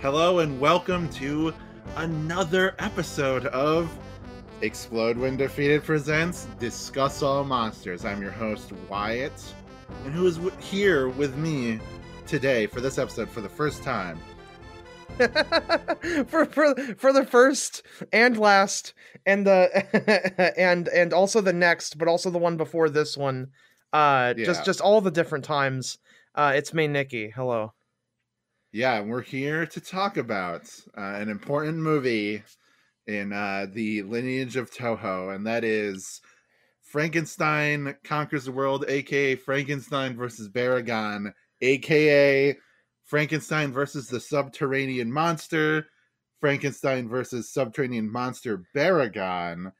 Hello and welcome to another episode of Explode When Defeated presents Discuss All Monsters. I'm your host Wyatt, and who is w- here with me today for this episode for the first time. for for for the first and last and the and and also the next but also the one before this one uh Yeah. just just all the different times. Uh it's me nikki. Hello. Yeah, we're here to talk about uh, an important movie in uh, the lineage of Toho, and that is Frankenstein Conquers the World, aka Frankenstein versus Baragon, aka Frankenstein versus the Subterranean Monster, Frankenstein versus Subterranean Monster Baragon,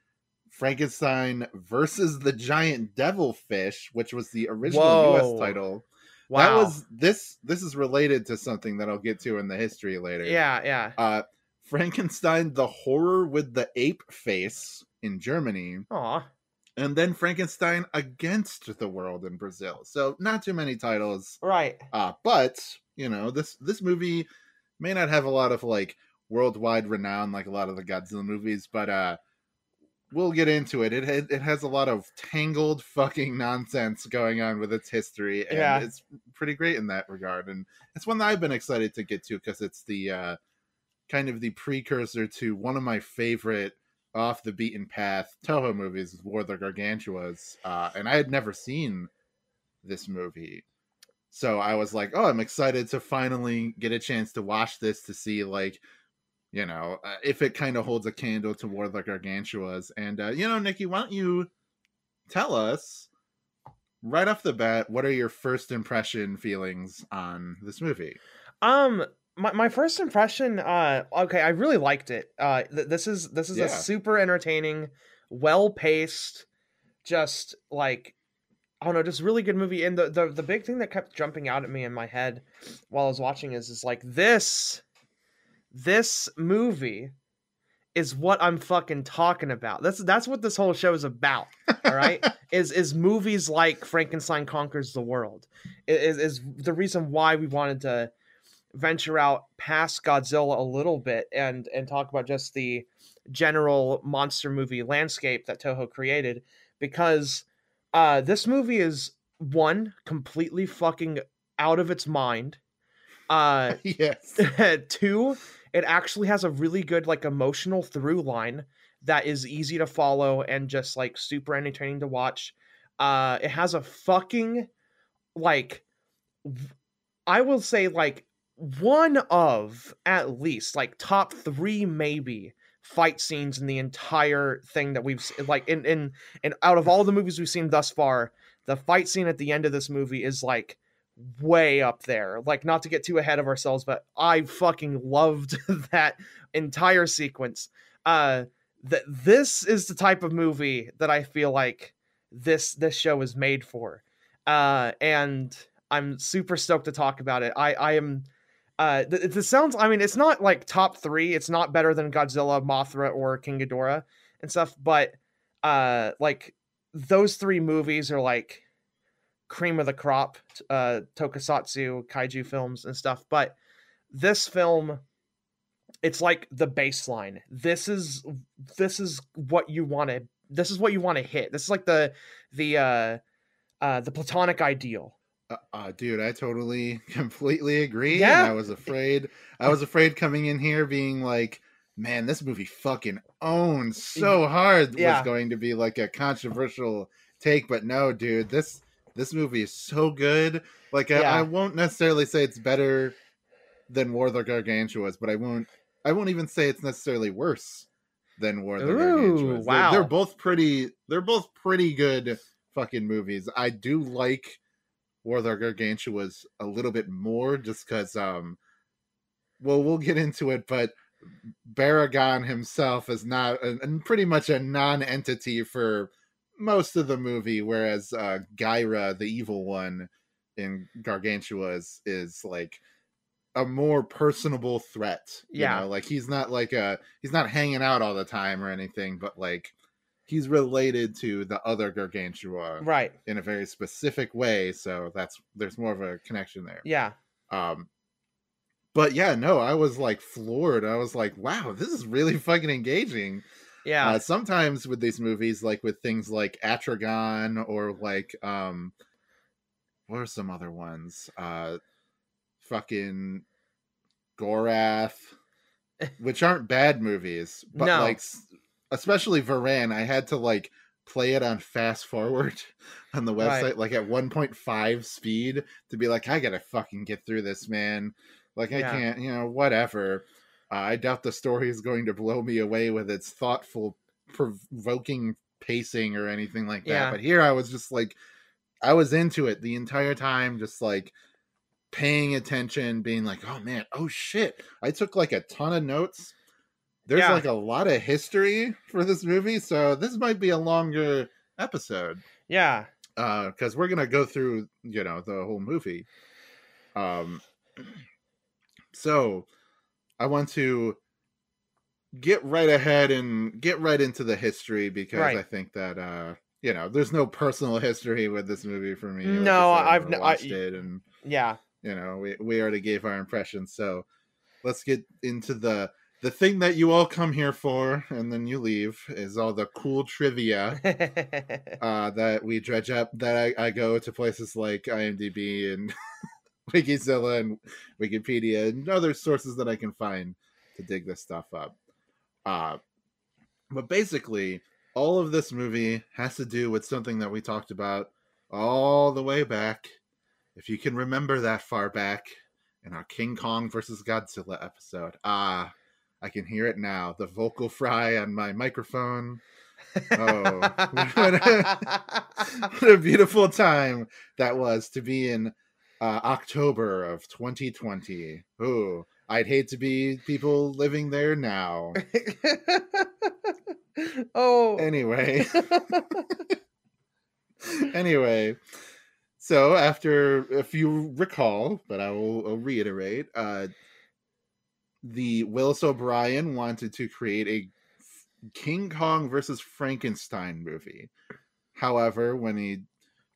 Frankenstein versus the Giant Devilfish, which was the original Whoa. US title. wow That was this this is related to something that I'll get to in the history later. yeah yeah Uh Frankenstein the horror with the ape face in Germany Aw. and then Frankenstein against the world in Brazil. So not too many titles. right Uh but, you know, this this movie may not have a lot of like worldwide renown like a lot of the Godzilla movies, but uh we'll get into it. It it, has a lot of tangled fucking nonsense going on with its history and Yeah. it's pretty great in that regard and it's one that I've been excited to get to because it's the uh kind of the precursor to one of my favorite off the beaten path Toho movies, War of the Gargantuas, uh, and I had never seen this movie, so I was like, "Oh, I'm excited to finally get a chance to watch this to see like." You know, uh, if it kind of holds a candle to War of the Gargantuas. And, uh, you know, Nikki, why don't you tell us right off the bat what are your first impression feelings on this movie? um my, my first impression uh okay i really liked it uh th- this is this is Yeah. a super entertaining well paced just like I don't know, just really good movie. And the, the the big thing that kept jumping out at me in my head while I was watching is is like this this movie is what I'm fucking talking about. That's that's what this whole show is about. All right, is is movies like Frankenstein conquers the world. Is is the reason why we wanted to venture out past Godzilla a little bit and and talk about just the general monster movie landscape that Toho created because uh this movie is one completely fucking out of its mind. Uh yes. two, it actually has a really good like emotional through line that is easy to follow and just like super entertaining to watch. Uh it has a fucking like I will say like one of at least like top 3 maybe fight scenes in the entire thing that we've like in in and out of all the movies we've seen thus far, the fight scene at the end of this movie is like way up there. Like not to get too ahead of ourselves, but I fucking loved that entire sequence. Uh that this is the type of movie that I feel like this this show is made for. Uh and I'm super stoked to talk about it. I I am uh th- this sounds I mean it's not like top 3, it's not better than Godzilla, Mothra or King Ghidorah and stuff, but uh like those three movies are like cream of the crop uh tokusatsu kaiju films and stuff but this film it's like the baseline this is this is what you want to this is what you want to hit this is like the the uh uh the platonic ideal Uh, uh, dude, I totally completely agree. and Yeah. I was afraid. I was afraid coming in here being like, man, this movie fucking owns so hard Yeah. was going to be like a controversial take, but no, dude, this this movie is so good. Like, I, Yeah. I won't necessarily say it's better than War of the Gargantuas, but I won't. I won't even say it's necessarily worse than War of the Ooh, Gargantuas. They're- wow. they're both pretty. They're both pretty good fucking movies. I do like War of the Gargantuas a little bit more just because um well we'll get into it, but Baragon himself is not and pretty much a non-entity for most of the movie, whereas uh Gaira, the evil one in Gargantua is, is like a more personable threat. You Yeah. know? like he's not like a he's not hanging out all the time or anything, but like he's related to the other gargantua right. in a very specific way so that's there's more of a connection there Yeah. um but yeah no i was like floored i was like wow this is really fucking engaging Yeah. uh, sometimes with these movies like with things like atragon or like um what are some other ones uh fucking gorath which aren't bad movies but No. like especially varan i had to like play it on fast forward on the website Right. like at 1.5 speed to be like i gotta fucking get through this man like i Yeah. can't you know whatever uh, i doubt the story is going to blow me away with its thoughtful provoking pacing or anything like that Yeah. but here i was just like i was into it the entire time just like paying attention being like oh man oh shit i took like a ton of notes there's Yeah. like a lot of history for this movie so this might be a longer episode yeah. uh because we're gonna go through you know the whole movie um so i want to get right ahead and get right into the history because Right. i think that uh you know there's no personal history with this movie for me Like No, I never n- I- watched it and Yeah. you know we, we already gave our impressions so let's get into the the thing that you all come here for and then you leave is all the cool trivia uh, that we dredge up that I, I go to places like imdb and wikizilla and wikipedia and other sources that i can find to dig this stuff up. Uh, but basically all of this movie has to do with something that we talked about all the way back if you can remember that far back in our king kong versus godzilla episode. Ah i can hear it now. The vocal fry on my microphone. Oh. what a beautiful time that was to be in uh, October of 2020. Ooh, I'd hate to be people living there now. oh. Anyway, anyway, so after, if you recall, but I will I'll reiterate, uh, the Willis O'Brien wanted to create a King Kong versus Frankenstein movie. However, when he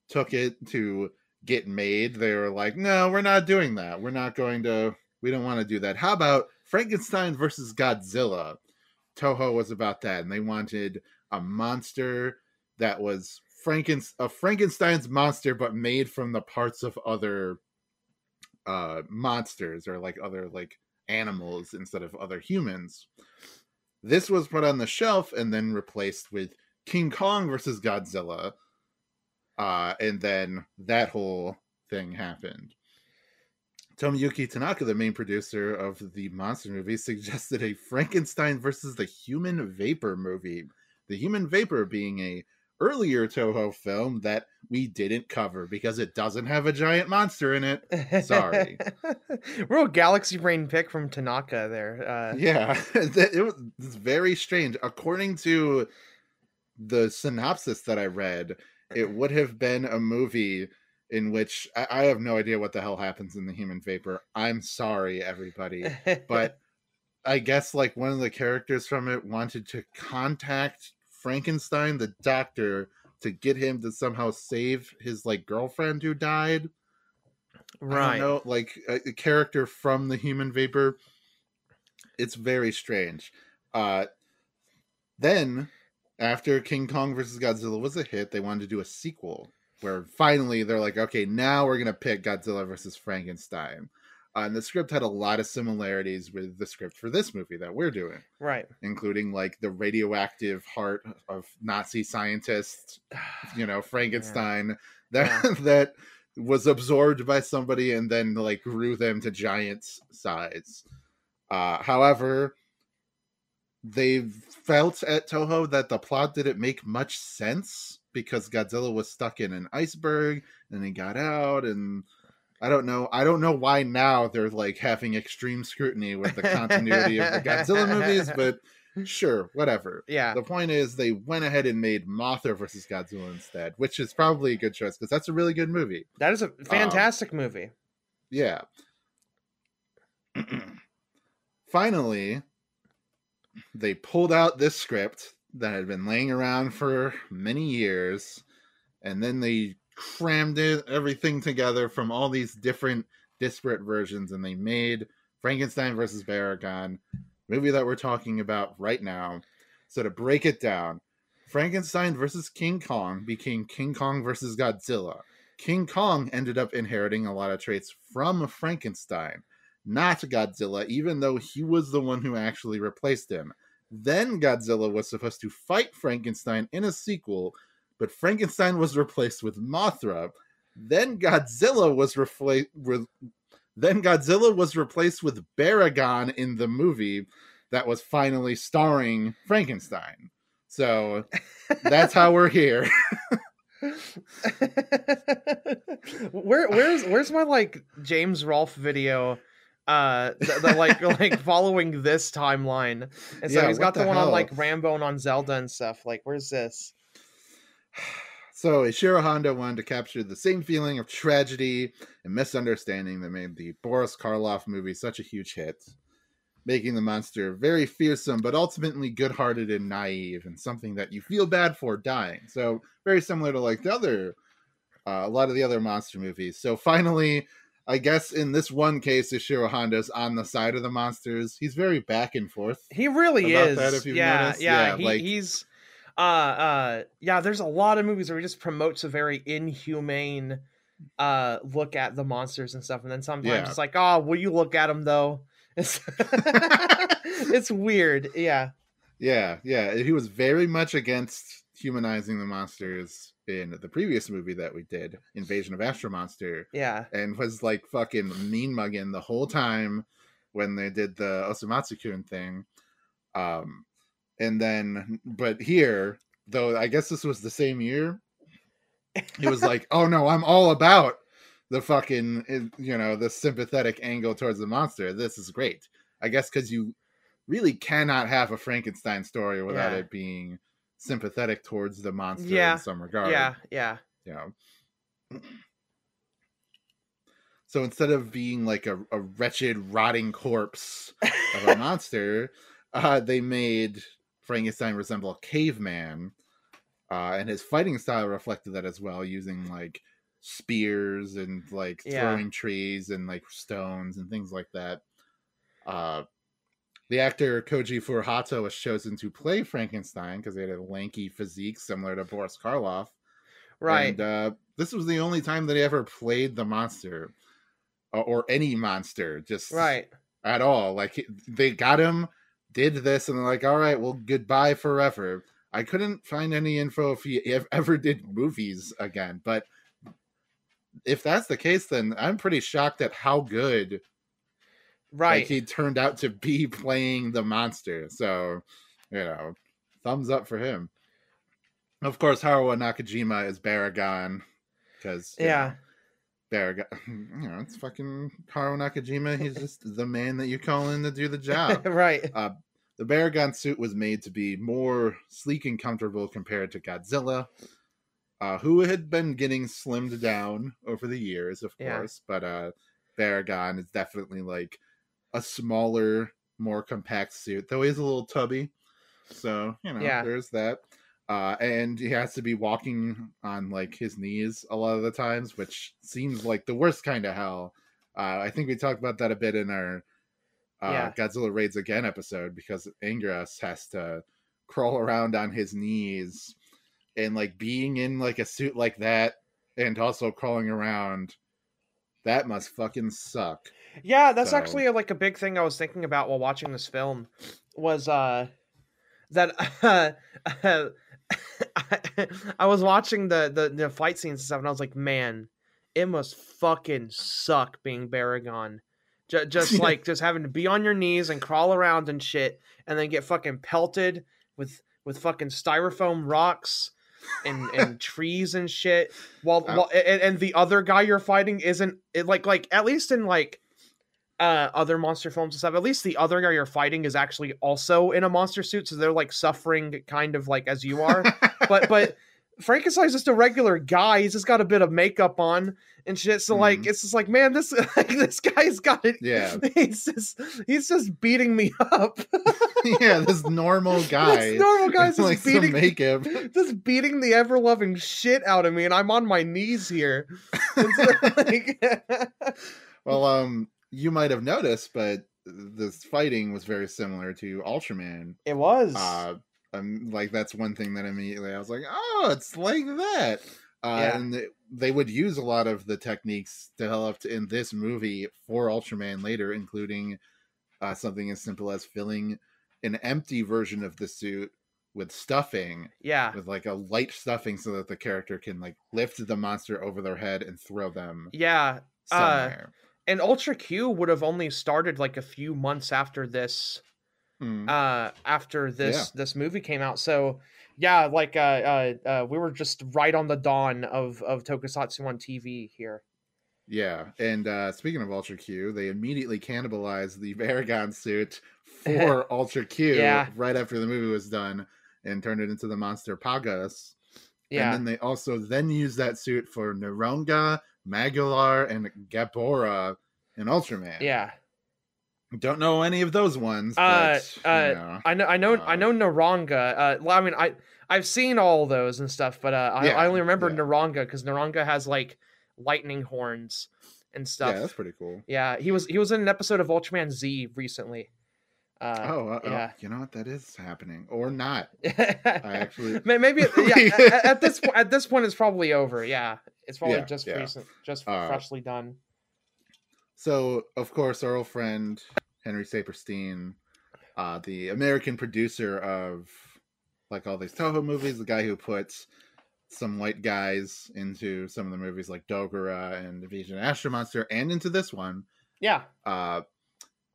took it to get made, they were like, no, we're not doing that. We're not going to, we don't want to do that. How about Frankenstein versus Godzilla? Toho was about that, and they wanted a monster that was Franken a Frankenstein's monster, but made from the parts of other uh monsters or like other like animals instead of other humans. This was put on the shelf and then replaced with King Kong versus Godzilla. Uh, and then that whole thing happened. Tomoyuki Tanaka, the main producer of the monster movie, suggested a Frankenstein versus the Human Vapor movie. The Human Vapor being a earlier Toho film that we didn't cover because it doesn't have a giant monster in it. Sorry. Real galaxy brain pick from Tanaka there. Uh, Yeah, it was very strange. According to the synopsis that I read, it would have been a movie in which I, I have no idea what the hell happens in the human vapor. I'm sorry, everybody. But I guess like one of the characters from it wanted to contact Frankenstein, the doctor, to get him to somehow save his like girlfriend who died. I right. don't know, like a, a character from the human vapor. It's very strange. Uh then after King Kong versus Godzilla was a hit, they wanted to do a sequel where finally they're like, okay, now we're gonna pick Godzilla versus Frankenstein. Uh, and the script had a lot of similarities with the script for this movie that we're doing, Right. including like the radioactive heart of Nazi scientists you know frankenstein that that was absorbed by somebody and then like grew them to giant size uh however they felt at toho that the plot didn't make much sense because godzilla was stuck in an iceberg and he got out and i don't know i don't know why now they're like having extreme scrutiny with the continuity of the godzilla movies but sure whatever Yeah. the point is they went ahead and made Mothra versus Godzilla instead, which is probably a good choice because that's a really good movie. That is a um, fantastic movie. Yeah. Finally, they pulled out this script that had been laying around for many years, and then they crammed it everything together from all these different disparate versions, and they made Frankenstein versus Baragon, movie that we're talking about right now. So to break it down, Frankenstein versus King Kong became King Kong versus Godzilla. King Kong ended up inheriting a lot of traits from Frankenstein, not Godzilla, even though he was the one who actually replaced him. Then Godzilla was supposed to fight Frankenstein in a sequel, but Frankenstein was replaced with Mothra. Then Godzilla was replaced with then Godzilla was replaced with Baragon in the movie that was finally starring Frankenstein. So that's how we're here. Where where's where's my like James Rolfe video uh the, the, like like following this timeline and so Yeah, he's got the, the one on like rambo and on zelda and stuff like where's this So Ishiro Honda wanted to capture the same feeling of tragedy and misunderstanding that made the Boris Karloff movie such a huge hit, making the monster very fearsome but ultimately good-hearted and naive and something that you feel bad for dying. So very similar to like the other uh, a lot of the other monster movies. So finally, I guess in this one case, Ishiro Honda's on the side of the monsters. He's very back and forth. he really About is that, if you've yeah, noticed. yeah Yeah, he, like- he's uh uh yeah there's a lot of movies where he just promotes a very inhumane uh look at the monsters and stuff and then sometimes Yeah. it's like oh will you look at them though it's it's weird yeah Yeah, yeah. He was very much against humanizing the monsters in the previous movie that we did, Invasion of Astro Monster, yeah and was like fucking mean mugging the whole time when they did the Osomatsu-kun thing. Um, and then, but here, though, I guess this was the same year. it was like, "Oh no, I'm all about the fucking, eh, you know, the sympathetic angle towards the monster. This is great. I guess because you really cannot have a Frankenstein story without Yeah. it being sympathetic towards the monster Yeah, in some regard. yeah yeah Yeah. So instead of being like a, a wretched, rotting corpse of a monster, uh, they made Frankenstein resemble a caveman, uh, and his fighting style reflected that as well, using like spears and like Yeah. throwing trees and like stones and things like that. Uh, the actor Koji Furuhata was chosen to play Frankenstein because he had a lanky physique similar to Boris Karloff. right And uh, this was the only time that he ever played the monster uh, or any monster, just right at all. Like they got him, did this, and they're like, "All right, well, goodbye forever." I couldn't find any info if he ever did movies again, but if that's the case, then I'm pretty shocked at how good right like he turned out to be playing the monster. So, you know, thumbs up for him. Of course, Haruo Nakajima is Baragon because yeah Baragon, you know, it's fucking Haruo Nakajima. He's just the man that you call in to do the job. right the Baragon suit was made to be more sleek and comfortable compared to Godzilla, uh, who had been getting slimmed down over the years, of Yeah. course. But uh, Baragon is definitely like a smaller, more compact suit, though he's a little tubby. So you know, Yeah. there's that. Uh, and he has to be walking on like his knees a lot of the times, which seems like the worst kind of hell. Uh, I think we talked about that a bit in our uh, Yeah. Godzilla Raids Again episode because Anguirus has to crawl around on his knees and like being in like a suit like that and also crawling around that must fucking suck. Yeah, that's So- actually like a big thing I was thinking about while watching this film was uh that uh, I was watching the, the the fight scenes and stuff and I was like, man, it must fucking suck being Baragon. Just, just like just having to be on your knees and crawl around and shit and then get fucking pelted with with fucking styrofoam rocks and and trees and shit while, Uh, while and, and the other guy you're fighting isn't it like like at least in like uh other monster films and stuff at least the other guy you're fighting is actually also in a monster suit so they're like suffering kind of like as you are. But but Frankenstein's just a regular guy. He's just got a bit of makeup on and shit. So like, Mhm. it's just like, man, this like, this guy's got it. Yeah. He's just he's just beating me up. yeah, this normal guy. this normal guy's just like some beating makeup. just beating the ever loving shit out of me, and I'm on my knees here. So, like, Well, um, you might have noticed, but this fighting was very similar to Ultraman. it was. Uh, um, like that's one thing that immediately I was like, oh, it's like that. Uh, Yeah. And they, they would use a lot of the techniques developed in this movie for Ultraman later, including uh, something as simple as filling an empty version of the suit with stuffing, yeah. with like a light stuffing, so that the character can like lift the monster over their head and throw them Yeah. Uh. And Ultra Q would have only started like a few months after this Mm. uh after this this movie came out. So yeah, like uh, uh uh we were just right on the dawn of of Tokusatsu on TV here. Yeah, and uh, speaking of Ultra Q, they immediately cannibalized the Baragon suit for Ultra Q Yeah. right after the movie was done and turned it into the monster Pagos. Yeah. And then they also then used that suit for Naronga, Magular, and Gabora in Ultraman. yeah. Don't know any of those ones. Uh, But, uh, you know. I know I know I Uh, know Naranga. Uh well, I mean I I've seen all those and stuff, but uh I, Yeah, I only remember yeah. Naranga because Naranga has like lightning horns and stuff. yeah, that's pretty cool. Yeah, he was he was in an episode of Ultraman Z recently. Uh, oh, uh, yeah. oh, you know what? That is happening, or not. I actually- maybe yeah, at, at this point at this point it's probably over. Yeah, it's probably Yeah, just yeah. recent, just Uh, freshly done. So, of course, our old friend Henry Saperstein, uh, the American producer of like all these Toho movies, the guy who puts some white guys into some of the movies like Dogora and Invasion of Astro Monster, and into this one. Yeah, Uh,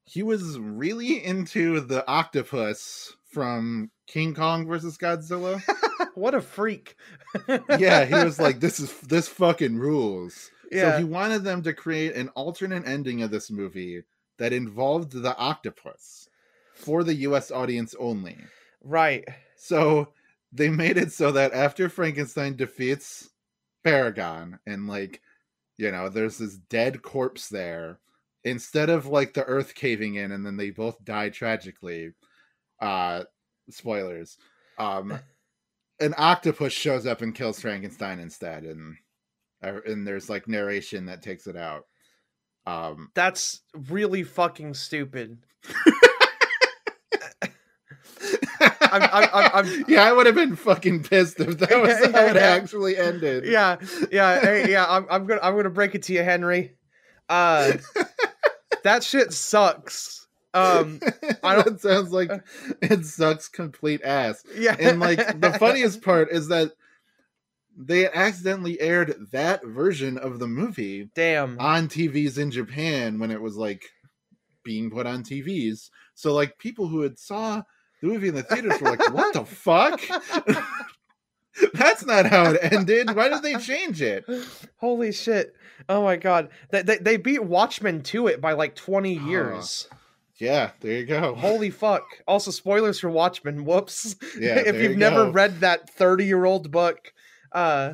he was really into the octopus from King Kong versus Godzilla. what a freak. yeah, he was like, "This is this fucking rules." yeah, So he wanted them to create an alternate ending of this movie that involved the octopus for the US audience only. right. So they made it so that after Frankenstein defeats Baragon and like you know there's this dead corpse there instead of like the earth caving in and then they both die tragically uh spoilers um an octopus shows up and kills Frankenstein instead and uh, and there's like narration that takes it out um That's really fucking stupid. I'm- I'm- I'm- yeah, I would have been fucking pissed if that was Yeah, how it yeah. actually ended. Yeah, yeah, hey, yeah. I'm, I'm gonna I'm gonna break it to you, Henry. Uh, that shit sucks. Um, I don't- that sounds like it sucks complete ass. yeah, And like the funniest part is that they accidentally aired that version of the movie Damn. on TVs in Japan when it was like being put on TVs. So like people who had saw the movie in the theaters were like, "What the fuck? That's not how it ended. Why did they change it?" Holy shit! Oh my god, they they, they beat Watchmen to it by like twenty years. Yeah, there you go. Holy fuck! Also, spoilers for Watchmen. Whoops. Yeah, if you've you never read that thirty-year-old book, uh,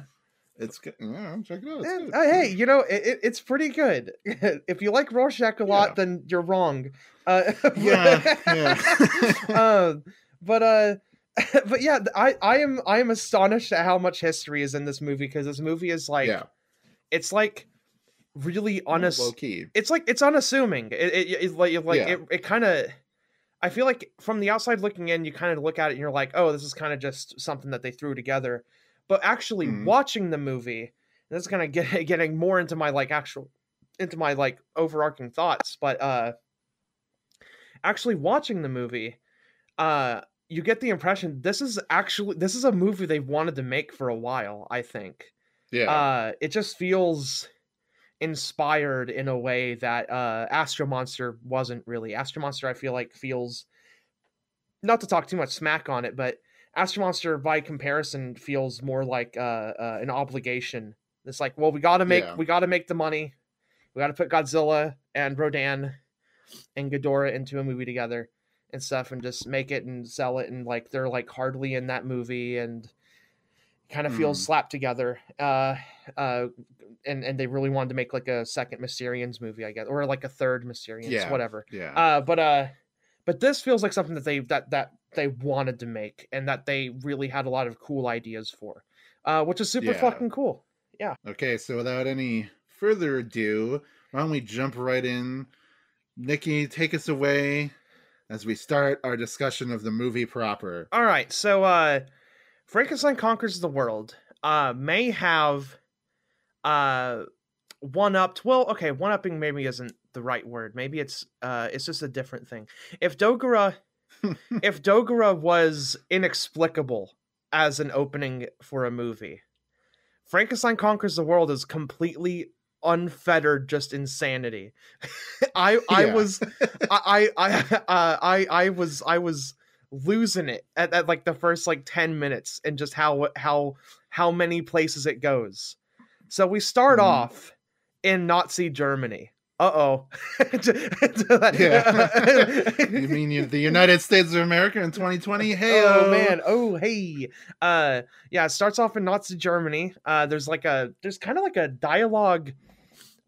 It's good. Yeah, check it out. Eh, uh, hey, you know it, it- it's pretty good. if you like Rorschach a lot, Yeah. then you're wrong. Uh, Yeah, yeah. um, but uh, but yeah, I I am I am astonished at how much history is in this movie because this movie is like yeah, it's like really unass- low key. it's like it's unassuming. It, it, it's like it, like Yeah. it, it kind of. I feel like from the outside looking in, you kind of look at it and you're like, oh, this is kind of just something that they threw together. But actually Mhm. watching the movie, is kind of get, getting more into my like actual, into my like overarching thoughts. But uh, actually watching the movie, uh, you get the impression this is actually this is a movie they've wanted to make for a while. I think Yeah, uh it just feels inspired in a way that uh astro monster wasn't really astro monster i feel like feels not to talk too much smack on it but astro monster by comparison feels more like uh, uh an obligation it's like well we gotta make Yeah. we gotta make the money we gotta put godzilla and rodan and Ghidorah into a movie together and stuff and just make it and sell it and like they're like hardly in that movie and kind of feels Mm. slapped together. Uh, uh, and and they really wanted to make like a second Mysterians movie, I guess, or like a third Mysterians, Yeah. whatever. Yeah. Uh, but uh, but this feels like something that they that that they wanted to make and that they really had a lot of cool ideas for, uh, which is super Yeah. fucking cool. Yeah. Okay, so without any further ado, why don't we jump right in? Nikki, take us away as we start our discussion of the movie proper. All right, so uh, Frankenstein conquers the world. Uh, may have uh one upped. Well, okay, one upping maybe isn't the right word. Maybe it's uh, it's just a different thing. If Dogora, if Dogora was inexplicable as an opening for a movie, Frankenstein conquers the world is completely unfettered, just insanity. I I Yeah. was I I I uh, I I was I was losing it at, at like the first like 10 minutes and just how how how many places it goes. So we start Mhm. off in Nazi Germany. Uh-oh. Yeah. you mean the United States of America in 2020? Hey, oh man oh hey uh yeah it starts off in nazi germany uh there's like a there's kind of like a dialogue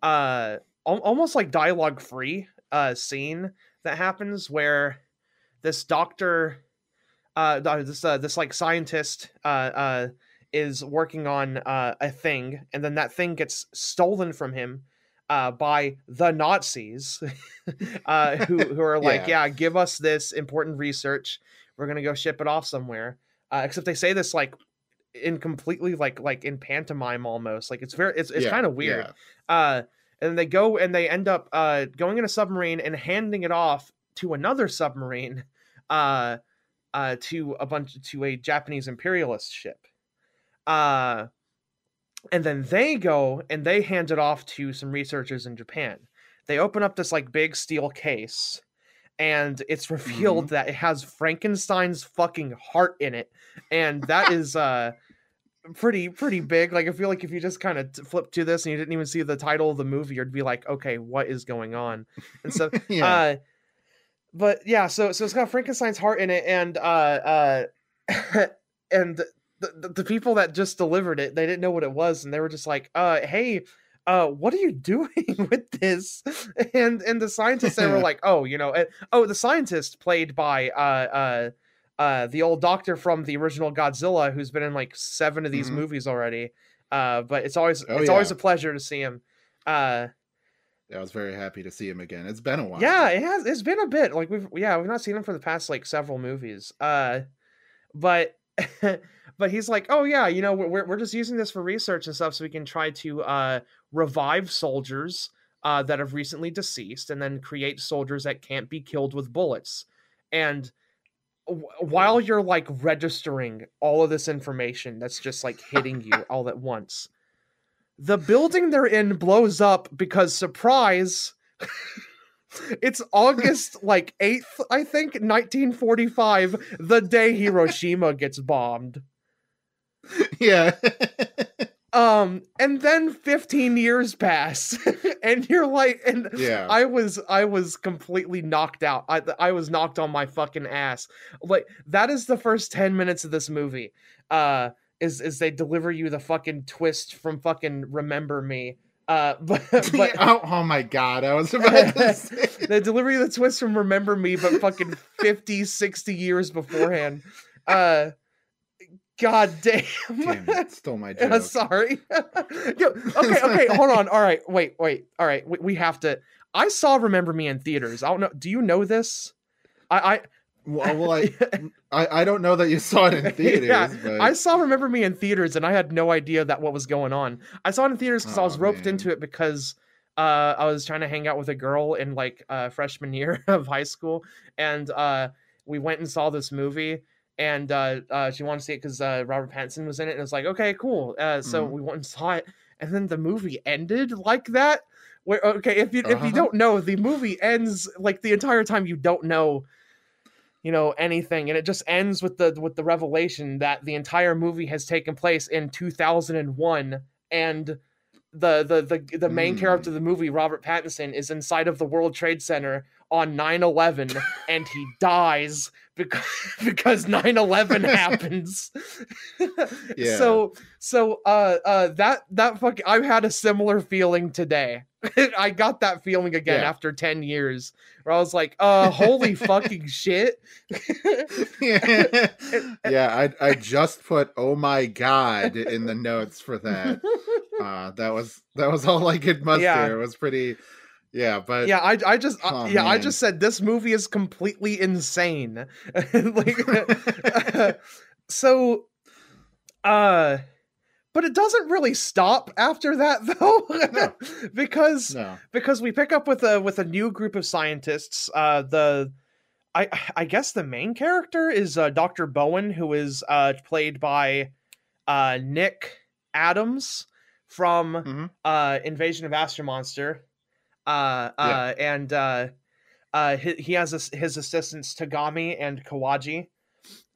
uh al- almost like dialogue free uh scene that happens where this doctor uh this uh, this like scientist uh uh is working on uh a thing and then that thing gets stolen from him uh by the nazis uh who who are like Yeah. yeah give us this important research. We're gonna go ship it off somewhere. Uh except they say this like in completely like like in pantomime almost. Like it's very it's, it's Yeah, kind of weird. yeah. uh and they go and they end up uh going in a submarine and handing it off to another submarine uh uh to a bunch to a japanese imperialist ship. Uh and then they go and they hand it off to some researchers in japan. They open up this like big steel case and it's revealed that it has frankenstein's fucking heart in it and that is uh pretty pretty big. Like i feel like if you just kind of flip to this and you didn't even see the title of the movie you'd be like okay what is going on? And so yeah. uh but yeah so so it's got frankenstein's heart in it and uh uh and the, the, the people that just delivered it they didn't know what it was and they were just like uh hey uh what are you doing with this and and the scientists they were like oh you know and, oh the scientist played by uh uh uh the old doctor from the original godzilla who's been in like seven of these Mhm. movies already uh but it's always Oh, it's always a pleasure to see him uh I was very happy to see him again. It's been a while. yeah, it has. It's been a bit. Like we've yeah, we've not seen him for the past like several movies. Uh, but but he's like, oh yeah, you know, we're we're just using this for research and stuff, so we can try to uh revive soldiers uh that have recently deceased, and then create soldiers that can't be killed with bullets. And w- while you're like registering all of this information that's just like hitting you all at once the building they're in blows up because surprise it's august like 8th i think 1945 the day hiroshima gets bombed yeah. um and then 15 years pass and you're like and yeah. I was I was completely knocked out. I I was knocked on my fucking ass. Like that is the first 10 minutes of this movie. Uh is is they deliver you the fucking twist from fucking Remember Me. Uh but but oh, oh my god, I was about to say. they deliver you the twist from Remember Me but fucking 50 60 years beforehand. Uh god damn. Damn it, stole my Uh, joke. sorry. Yo, okay, okay, hold on. All right, wait, wait. All right, we, we have to. I saw Remember Me in theaters. I don't know. Do you know this? I well, well, I I, I, I don't know that you saw it in theaters, Yeah, but I saw Remember Me in theaters, and I had no idea that what was going on. I saw it in theaters because I was roped man. into it because uh, I was trying to hang out with a girl in like uh, freshman year of high school, and uh, we went and saw this movie. And uh, uh, she wanted to see it because uh, Robert Pattinson was in it, and it's like, okay, cool. Uh, so Mhm. we went and saw it, and then the movie ended like that. Where okay, if you if Uh-huh. you don't know, the movie ends like the entire time you don't know you know anything and it just ends with the with the revelation that the entire movie has taken place in 2001 and the the the, the main Mm. character of the movie Robert Pattinson is inside of the World Trade Center on 9/11 and he dies because because 9-11 happens Yeah. so so uh uh that that fucking i had a similar feeling today i got that feeling again Yeah. after 10 years where i was like uh holy fucking shit yeah, yeah. I I just put "Oh my god" in the notes for that. Uh, that was that was all I could muster. Yeah. It was pretty. Yeah, but yeah i i just Oh, uh, yeah i just said this movie is completely insane like so uh but it doesn't really stop after that though No. because no. because we pick up with a with a new group of scientists uh the i i guess the main character is uh, dr bowen who is uh played by uh nick adams from Mhm. uh invasion of astro monster uh uh and uh uh he, he has his, his assistants tagami and kawaji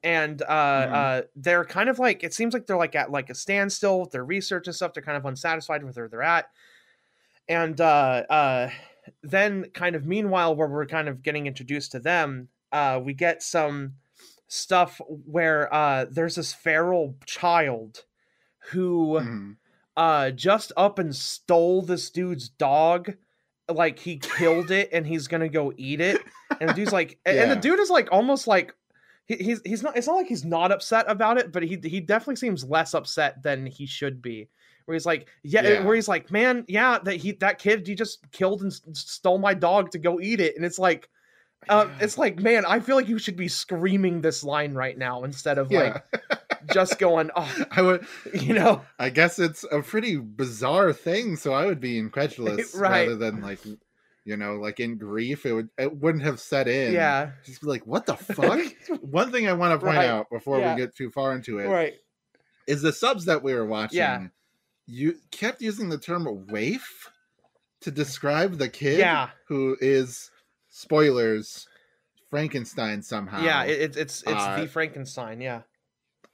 and uh Mhm. uh they're kind of like it seems like they're like at like a standstill with their research and stuff they're kind of unsatisfied with where they're at and uh uh then kind of meanwhile where we're kind of getting introduced to them uh we get some stuff where uh there's this feral child who Mhm. uh just up and stole this dude's dog like he killed it and he's gonna go eat it and the dude's like and- and the dude is like almost like he, he's he's not it's not like he's not upset about it but he he definitely seems less upset than he should be where he's like yeah, Yeah. where he's like man yeah that he that kid he just killed and stole my dog to go eat it and it's like uh, Yeah. it's like man i feel like you should be screaming this line right now instead of yeah. like just going oh I would. you know I guess it's a pretty bizarre thing, so I would be incredulous Right. rather than like, you know, like in grief. It would it wouldn't have set in. yeah just be like, what the fuck? One thing I want to point Right. out before Yeah. we get too far into it is right Is the subs that we were watching. Yeah. You kept using the term waif to describe the kid Yeah. who is spoilers Frankenstein somehow. Yeah, it, it's it's it's Uh, the Frankenstein. Yeah,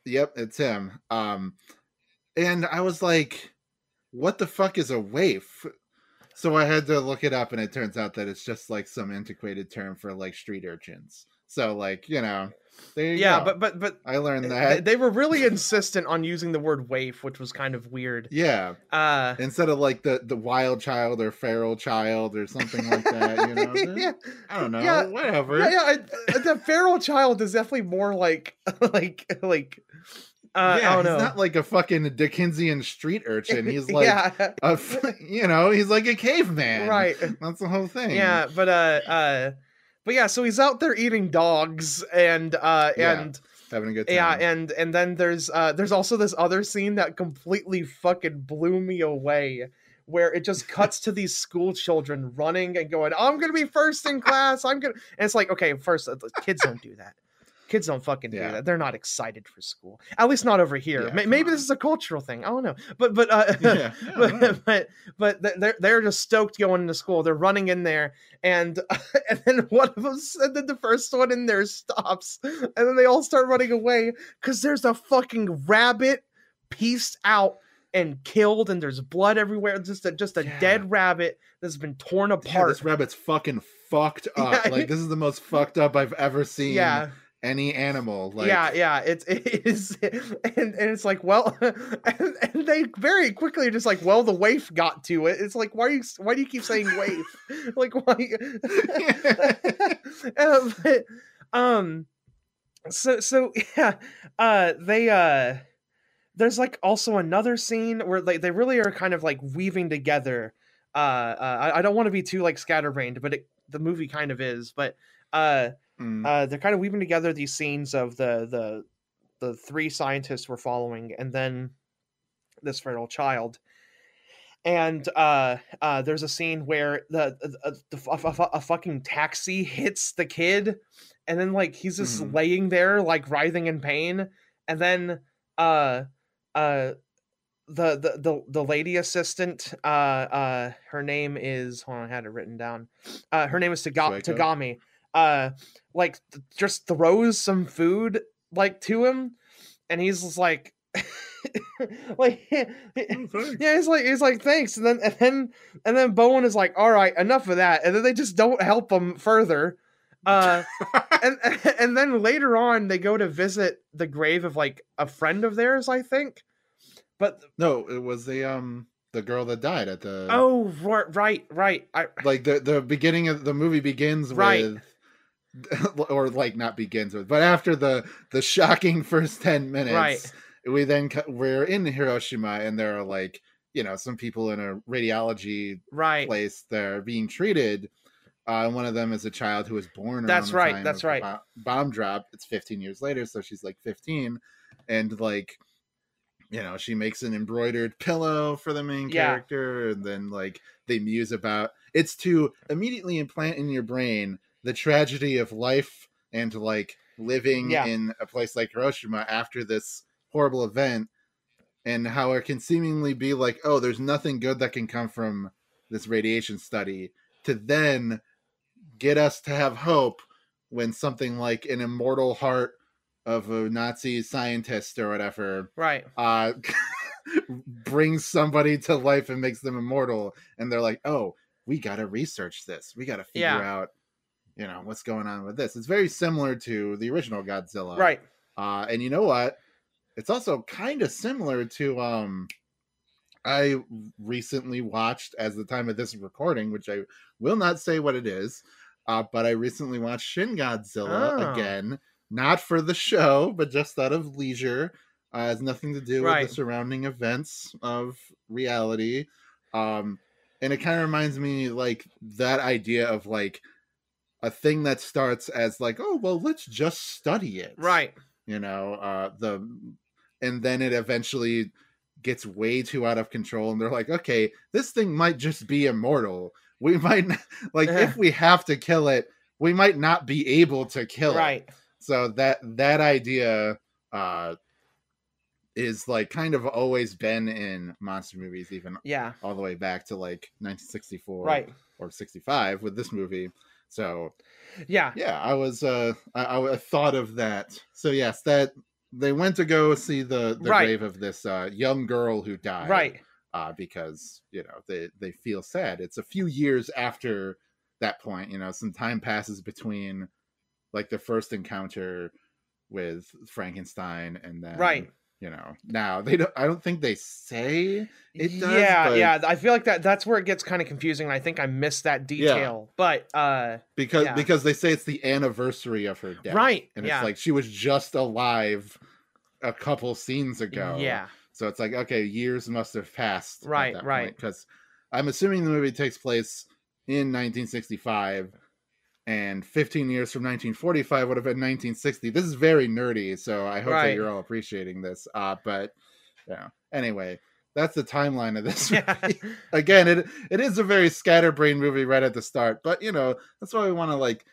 Yep, it's him. Um, and I was like, "What the fuck is a waif?" So I had to look it up, and it turns out that it's just like some antiquated term for like street urchins. So like you know, yeah, go. but but but I learned that. they were really insistent on using the word waif, which was kind of weird. yeah, Uh, instead of like the the wild child or feral child or something like that. You know, yeah, I don't know. Yeah, whatever. yeah, yeah. I- The feral child is definitely more like like like. Uh, yeah, I don't he's know. not like a fucking Dickensian street urchin. He's like, yeah, a you know, he's like a caveman. right. That's the whole thing. Yeah, but uh, uh, but yeah. So he's out there eating dogs, and uh, Yeah. and having a good time. yeah and and then there's uh there's also this other scene that completely fucking blew me away where it just cuts to these school children running and going i'm gonna be first in class i'm gonna and it's like okay first uh, kids don't do that kids don't fucking do that they're not excited for school at least not over here Yeah, maybe on. this is a cultural thing i don't know but but uh yeah, but, but but they're they're just stoked going into school. They're running in there, and and then one of them, and then the first one in there stops, and then they all start running away because there's a fucking rabbit pieced out and killed, and there's blood everywhere. Just a just a Yeah. dead rabbit that's been torn Yeah, apart. this rabbit's fucking fucked up. Yeah. Like this is the most fucked up I've ever seen yeah, any animal. Like yeah, yeah. It's it is, and, and it's like, well, and, and they very quickly just like, well, the waif got to it. It's like, why are you why do you keep saying waif? like, why? uh, but, um, so so yeah, uh, they uh, there's like also another scene where like they really are kind of like weaving together. Uh, uh I, I don't want to be too like scatterbrained, but it, the movie kind of is. But uh, Mm, uh, they're kind of weaving together these scenes of the the the three scientists we're following, and then this feral child. And uh, uh, there's a scene where the, the, the, a, a- fucking taxi hits the kid, and then like he's just Mhm. laying there like writhing in pain, and then uh, uh, the the the, the lady assistant, uh, uh, her name is hold on, I had it written down. Uh, her name is Taga- Tagami. Uh, like th- just throws some food like to him, and he's just like, like, thanks. yeah, he's like, he's like, thanks, and then and then and then Bowen is like, all right, enough of that, and then they just don't help him further. Uh, and and then later on, they go to visit the grave of like a friend of theirs, I think. But no, it was the um the girl that died at the oh right right right I, like the the beginning of the movie begins Right. with or like not begins with but after the the shocking first 10 minutes Right. we then we're in hiroshima and there are like you know some people in a radiology right place they're being treated uh, one of them is a child who was born. That's right, that's right. bo- bomb drop. It's 15 years later, so she's like 15, and like, you know, she makes an embroidered pillow for the main Yeah. character, and then like they muse about. It's to immediately implant in your brain the tragedy of life and like living Yeah. in a place like Hiroshima after this horrible event, and how it can seemingly be like, oh, there's nothing good that can come from this radiation study, to then get us to have hope when something like an immortal heart of a Nazi scientist or whatever right uh brings somebody to life and makes them immortal and they're like oh we gotta research this we gotta figure Yeah. out you know what's going on with this. It's very similar to the original godzilla. Right. Uh and you know what? It's also kind of similar to um i recently watched as the time of this recording which i will not say what it is uh but i recently watched shin godzilla Oh. again not for the show but just out of leisure. Uh, has nothing to do with the surrounding events of reality. Um and it kind of reminds me like that idea of like a thing that starts as like oh well let's just study it right. you know uh the and then it eventually gets way too out of control and they're like okay this thing might just be immortal. We might not, like if we have to kill it we might not be able to kill it. Right. So that that idea uh is like kind of always been in monster movies even yeah. all the way back to like 1964 right. or 65 with this movie so yeah yeah i was uh I, I thought of that so yes that they went to go see the the Right. grave of this uh young girl who died right uh because you know they they feel sad it's a few years after that point you know some time passes between like the first encounter with frankenstein and then Right. You know now they don't i don't think they say It does, yeah but- yeah i feel like that that's where it gets kind of confusing and i think i missed that detail but uh because Yeah. because they say it's the anniversary of her death. Right and yeah. it's like she was just alive a couple scenes ago. Yeah. So it's like okay years must have passed Right, right. because i'm assuming the movie takes place in 1965 and 15 years from 1945 would have been 1960 this is very nerdy so i hope that you're all appreciating this uh but yeah anyway that's the timeline of this yeah movie. again it it is a very scatterbrained movie right at the start but you know that's why we want to like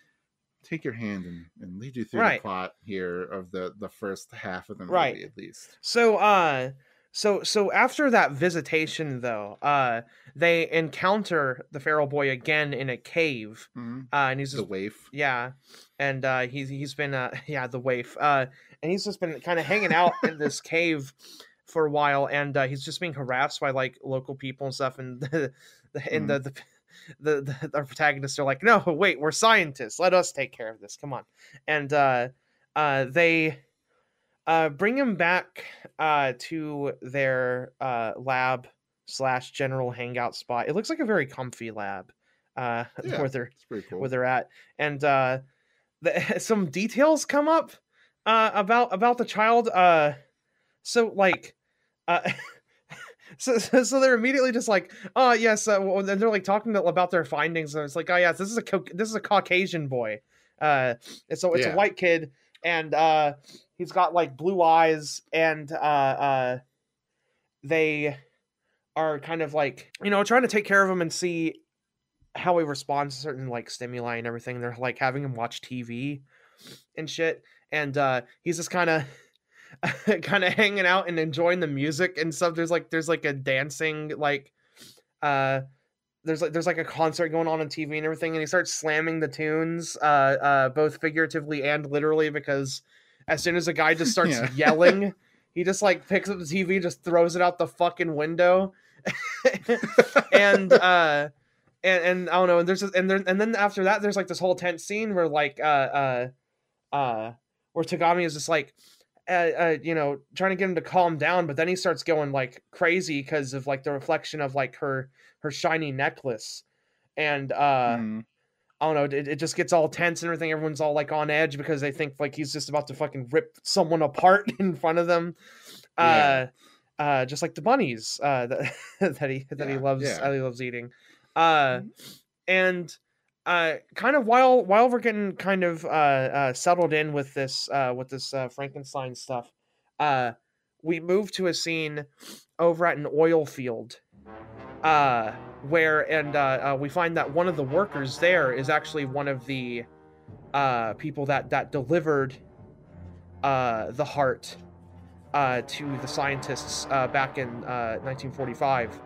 take your hand and, and lead you through Right. the plot here of the the first half of the movie Right. at least So uh so so after that visitation though, uh they encounter the feral boy again in a cave. Mhm. Uh and he's the just waif yeah. And uh he's he's been uh yeah, the waif. Uh and he's just been kind of hanging out in this cave for a while and uh, he's just being harassed by like local people and stuff and the, the and the, the the the our protagonists are like, "No, wait, we're scientists. Let us take care of this. Come on." And uh uh they uh, bring him back uh, to their uh, lab slash general hangout spot. It looks like a very comfy lab uh, Yeah. where they're cool where they're at, and uh, the, some details come up uh, about about the child. Uh, so like. Uh, So, so, they're immediately just like, oh yes, uh, well, then they're like talking to- about their findings, and it's like, oh yes, this is a this is a Caucasian boy, uh, and so it's Yeah. a white kid, and uh, he's got like blue eyes, and uh, uh, they are kind of like, you know, trying to take care of him and see how he responds to certain like stimuli and everything. They're like having him watch TV and shit, and uh, he's just kind of kind of hanging out and enjoying the music and stuff. There's like there's like a dancing like uh there's like there's like a concert going on on TV and everything, and he starts slamming the tunes, uh, uh, both figuratively and literally, because as soon as a guy just starts Yeah. yelling, he just like picks up the TV, just throws it out the fucking window, and uh, and and I don't know, and there's and there and then after that, there's like this whole tense scene where like uh uh uh where Tagami is just like. Uh, uh, you know, trying to get him to calm down, but then he starts going like crazy because of like the reflection of like her her shiny necklace, and uh, Mhm. I don't know, it, it just gets all tense and everything. Everyone's all like on edge because they think like he's just about to fucking rip someone apart in front of them. Yeah. Uh, uh, just like the bunnies uh, that, that he that he loves yeah. that he loves eating. Uh, and uh, kind of while while we're getting kind of uh, uh, settled in with this uh, with this uh, Frankenstein stuff, uh, we move to a scene over at an oil field uh where and uh, uh we find that one of the workers there is actually one of the uh people that that delivered uh the heart uh to the scientists uh back in uh 1945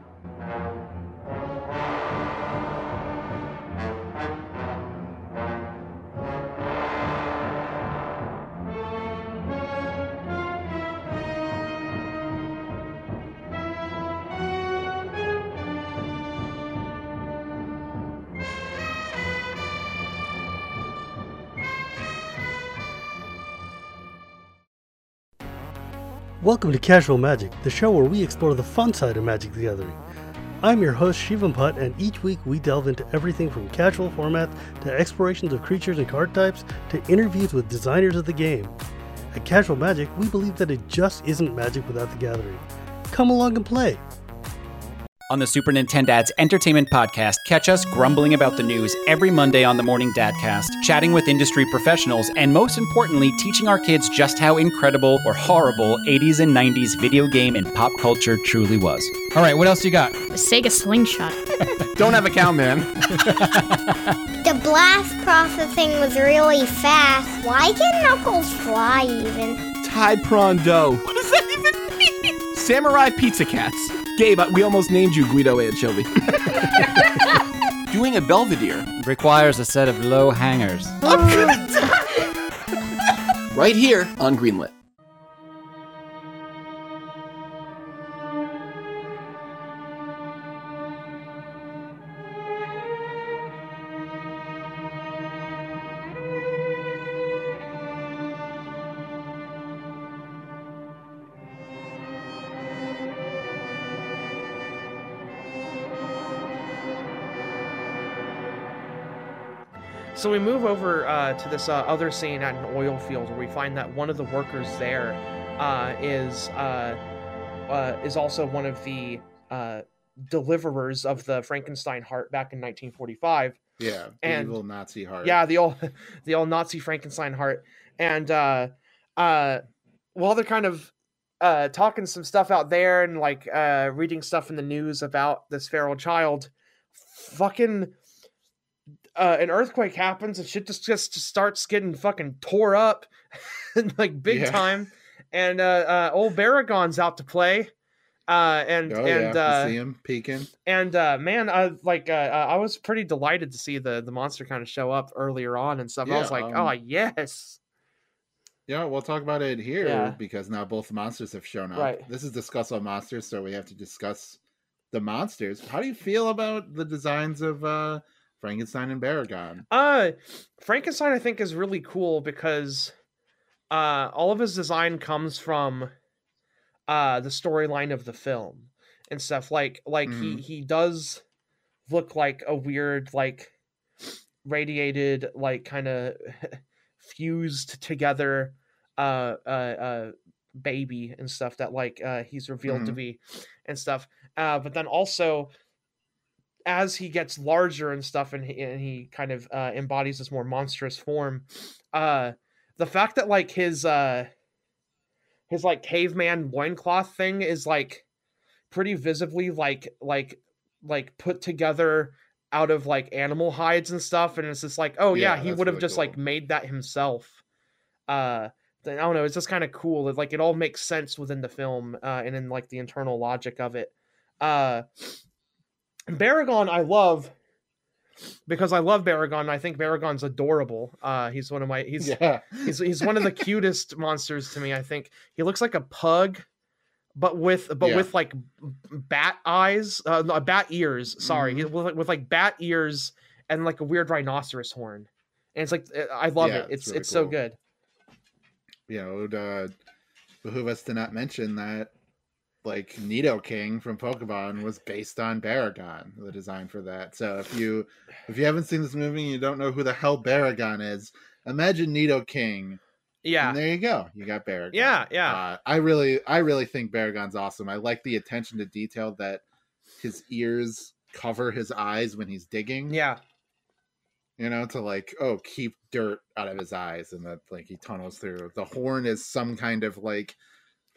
Welcome to Casual Magic, the show where we explore the fun side of Magic the Gathering. I'm your host, Shivam Putt, and each week we delve into everything from casual formats to explorations of creatures and card types to interviews with designers of the game. At Casual Magic, we believe that it just isn't magic without the gathering. Come along and play. On the Super Nintendad's Entertainment Podcast, catch us grumbling about the news every Monday on the Morning Dadcast, chatting with industry professionals, and most importantly, teaching our kids just how incredible or horrible 80s and 90s video game and pop culture truly was. All right, what else you got? The Sega Slingshot. Don't have a cow, man. The blast processing was really fast. Why can Knuckles fly even? Tide prawn dough. What does that even mean? Samurai pizza cats. Gabe, we almost named you Guido Anchovy. Doing a Belvedere. Requires a set of low hangers. I'm gonna die. right here on Greenlit. So we move over uh, to this uh, other scene at an oil field where we find that one of the workers there uh, is uh, uh, is also one of the uh, deliverers of the Frankenstein heart back in 1945. Yeah, the And- evil Nazi heart. Yeah, the old the old Nazi Frankenstein heart. And uh, uh, while they're kind of uh, talking some stuff out there and like uh, reading stuff in the news about this feral child, fucking uh, an earthquake happens and shit just just starts getting fucking tore up, like big Yeah. time. And uh, uh, old Baragon's out to play. Uh, and Oh and yeah, uh, see him peeking. and uh man i like uh, uh, i was pretty delighted to see the the monster kind of show up earlier on and stuff i was like um, oh yes Yeah, we'll talk about it here Yeah. because now both monsters have shown up. Right. This is discuss all monsters, so we have to discuss the monsters. How do you feel about the designs of uh Frankenstein and Baragon? uh frankenstein i think is really cool because uh all of his design comes from uh the storyline of the film and stuff like like he Mhm. he does look like a weird like radiated like kind of fused together uh uh uh baby and stuff that like uh he's revealed to Mhm. be and stuff uh but then also as he gets larger and stuff and he, and he kind of uh embodies this more monstrous form uh the fact that like his uh his like caveman loincloth thing is like pretty visibly like like like put together out of like animal hides and stuff and it's just like oh yeah, Yeah, he would have really just like made that himself. Uh i don't know it's just kind of cool it, like it all makes sense within the film uh and in like the internal logic of it. Uh baragon i love because i love baragon i think baragon's adorable uh he's one of my he's yeah. he's he's one of the cutest monsters to me. I think he looks like a pug, but with but Yeah. with like bat eyes, uh, no, bat ears. Sorry, Mhm. with, like- with like bat ears and like a weird rhinoceros horn. And it's like uh, I love Yeah, it. it's It's really it's so good. Yeah, it would uh, behoove us to not mention that like Nidoking from Pokemon was based on Baragon, the design for that. So if you if you haven't seen this movie and you don't know who the hell Baragon is, imagine Nidoking. Yeah, And there you go. You got Baragon. yeah, yeah, Uh, I really I really think Baragon's awesome. I like the attention to detail that his ears cover his eyes when he's digging. yeah. you know, to like, oh, keep dirt out of his eyes, and that like he tunnels through. The horn is some kind of like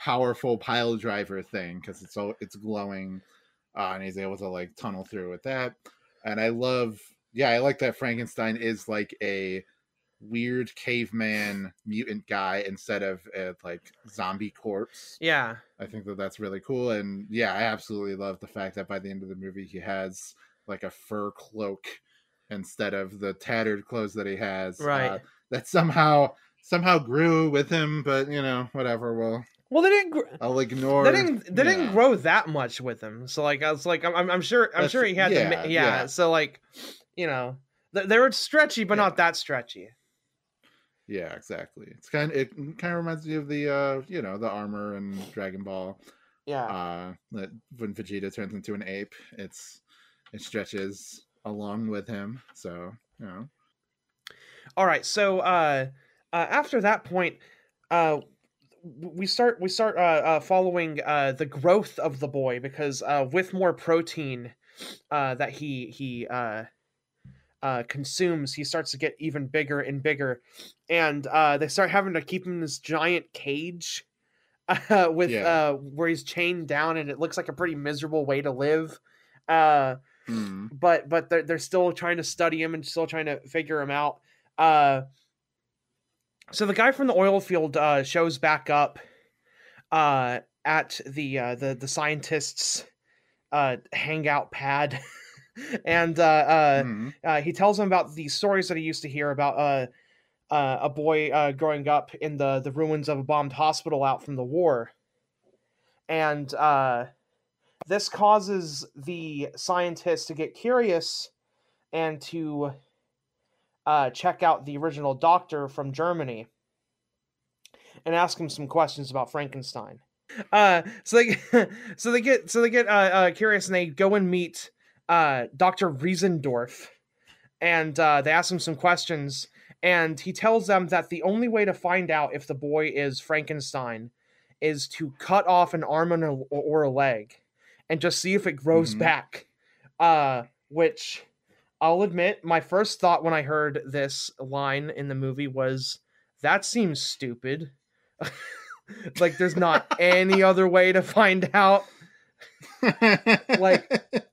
powerful pile driver thing because it's it's glowing, uh, and he's able to like tunnel through with that. And I love, yeah, I like that Frankenstein is like a weird caveman mutant guy instead of a like zombie corpse. Yeah, I think that that's really cool, and yeah, I absolutely love the fact that by the end of the movie he has like a fur cloak instead of the tattered clothes that he has. Right. Uh, that somehow somehow grew with him, but you know, whatever. Well, Well, they didn't. Gr- I'll ignore. they didn't. They didn't grow that much with him. So like, I was like, I'm, I'm- sure. I'm That's sure he had to. yeah, ma- Yeah, yeah. So like, you know, th- they were stretchy, but not that stretchy. Yeah, exactly. It's kind. It kind of reminds me of the uh, you know, the armor and Dragon Ball. Yeah. Uh, that when Vegeta turns into an ape, it's it stretches along with him. So you know. All right. So uh, uh, after that point, uh, we start we start uh, uh, following uh, the growth of the boy because uh, with more protein uh, that he he uh, uh, consumes, he starts to get even bigger and bigger, and uh, they start having to keep him in this giant cage. Uh, with Yeah. uh, where he's chained down, and it looks like a pretty miserable way to live. Uh, hmm. but but they're, they're still trying to study him and still trying to figure him out uh so the guy from the oil field uh shows back up uh at the uh the the scientists uh hangout pad and uh uh, Mhm. uh he tells him about the stories that he used to hear about uh uh, a boy uh, growing up in the, the ruins of a bombed hospital out from the war. And uh, this causes the scientists to get curious and to uh, check out the original doctor from Germany and ask him some questions about Frankenstein. Uh, so they so they get so they get uh, uh, curious and they go and meet uh, Dr. Riesendorf and uh, they ask him some questions and he tells them that the only way to find out if the boy is Frankenstein is to cut off an arm and a, or a leg and just see if it grows Mhm. back. Uh, which I'll admit, my first thought when I heard this line in the movie was, "That seems stupid." like, there's not any other way to find out. Like,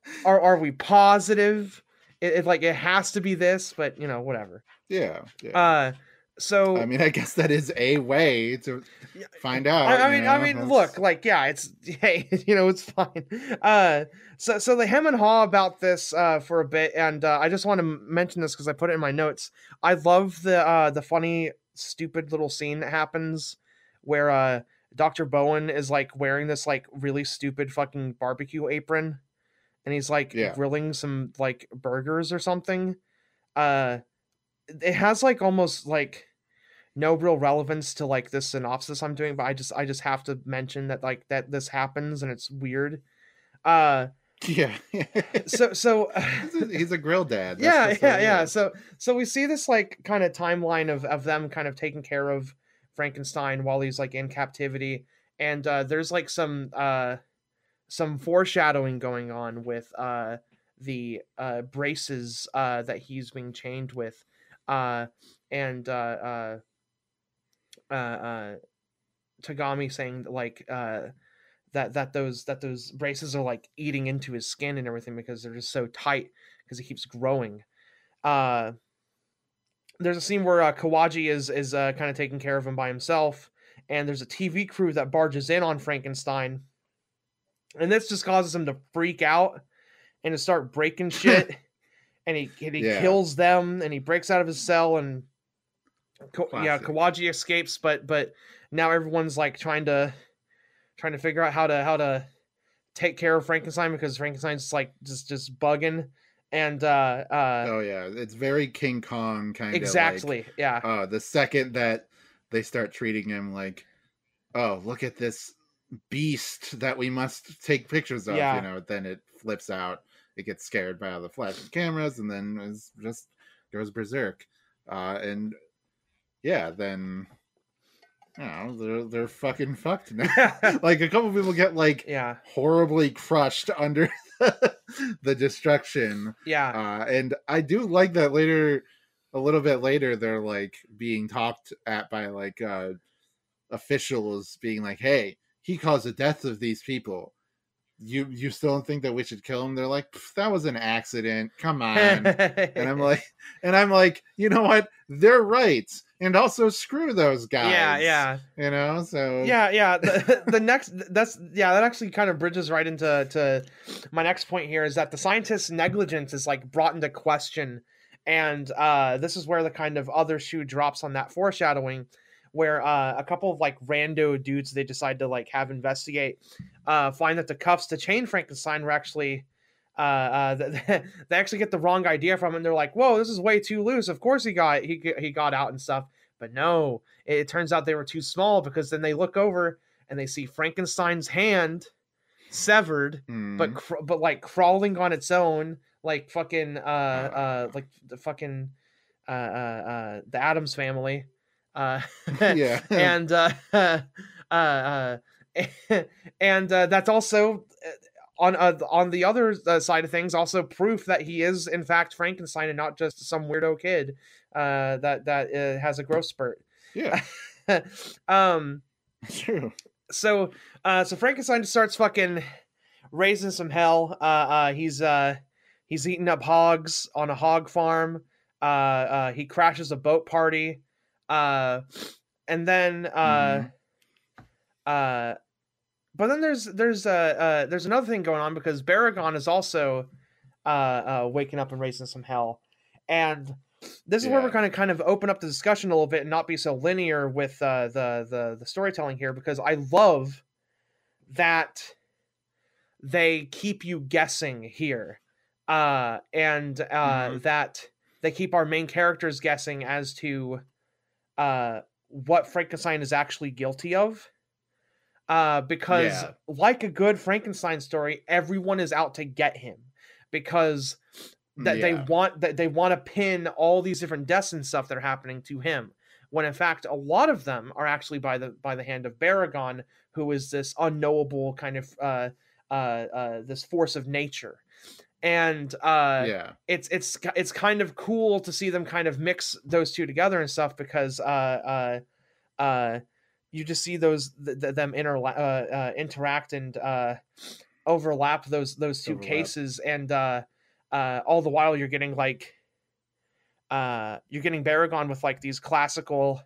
Are are we positive? It, it like it has to be this, but you know, whatever. yeah, yeah. Uh, so I mean, I guess that is a way to find out. I, you mean, I mean, That's- look, like, yeah, it's hey, you know, it's fine. Uh, so so they hem and haw about this uh for a bit, and uh, I just want to mention this because I put it in my notes. I love the uh the funny, stupid little scene that happens where uh Dr. Bowen is like wearing this like really stupid fucking barbecue apron, and he's like Yeah. grilling some like burgers or something. Uh, it has like almost like no real relevance to like this synopsis I'm doing, but I just I just have to mention that like that this happens and it's weird. Uh yeah. so so He's a- grill dad. Yeah, yeah, he yeah. So so we see this like kind of timeline of of them kind of taking care of Frankenstein while he's like in captivity and uh there's like some uh some foreshadowing going on with uh the uh braces uh that he's being chained with uh and uh uh uh, uh Tagami saying that, like uh that that those that those braces are like eating into his skin and everything because they're just so tight because he keeps growing. Uh there's a scene where uh, Kawaji is is uh, kind of taking care of him by himself and there's a TV crew that barges in on Frankenstein. And this just causes him to freak out and to start breaking shit. and he and he Yeah. kills them and he breaks out of his cell and Yeah, Kawaji escapes, but but now everyone's like trying to trying to figure out how to how to take care of Frankenstein because Frankenstein's like just just bugging. And uh uh oh yeah, it's very King Kong kind of exactly. Yeah. uh the second that they start treating him like oh look at this beast that we must take pictures of Yeah. you know then it flips out. It gets scared by all the flashing cameras and then is just goes berserk. Uh and yeah then you know they're they're fucking fucked now. Like a couple people get like yeah. horribly crushed under the destruction. Yeah. Uh, and I do like that later, a little bit later, they're like being talked at by like uh, officials, being like, "Hey, he caused the death of these people. You you still don't think that we should kill him?" They're like, "That was an accident. Come on." and I'm like, and I'm like, you know what? They're right. And also screw those guys. yeah yeah You know, so yeah yeah the, the next that's yeah that actually kind of bridges right into to my next point here is that the scientist's negligence is like brought into question and uh this is where the kind of other shoe drops on that foreshadowing where uh, a couple of like rando dudes they decide to like have investigate uh find that the cuffs to chain frankenstein were actually uh, uh th- they actually get the wrong idea from and they're like whoa this is way too loose. Of course he got he, he got out and stuff. But no it, it turns out they were too small because then they look over and they see frankenstein's hand severed hmm, but cr- but like crawling on its own like fucking uh uh like the fucking uh uh, uh the Addams family uh yeah. and uh uh, uh and uh, that's also on uh, on the other side of things also proof that he is in fact frankenstein and not just some weirdo kid uh that that uh, has a growth spurt yeah. um True. so uh so frankenstein starts fucking raising some hell uh uh he's uh he's eating up hogs on a hog farm uh uh he crashes a boat party uh and then uh uh but then there's there's uh, uh there's another thing going on because Baragon is also uh uh waking up and raising some hell and this is where we're Yeah. going to kind of open up the discussion a little bit and not be so linear with uh, the the the storytelling here because I love that they keep you guessing here, uh, and uh, Mhm. that they keep our main characters guessing as to uh, what Frankenstein is actually guilty of. Uh, because Yeah. like a good Frankenstein story, everyone is out to get him because that they want that they want to pin all these different deaths and stuff that are happening to him when in fact a lot of them are actually by the by the hand of Baragon who is this unknowable kind of uh uh, uh this force of nature and uh yeah. it's it's it's kind of cool to see them kind of mix those two together and stuff because uh uh uh you just see those th- th- them interla- uh, uh interact and uh overlap those those two Overlap. cases and uh uh all the while you're getting like uh you're getting Baragon with like these classical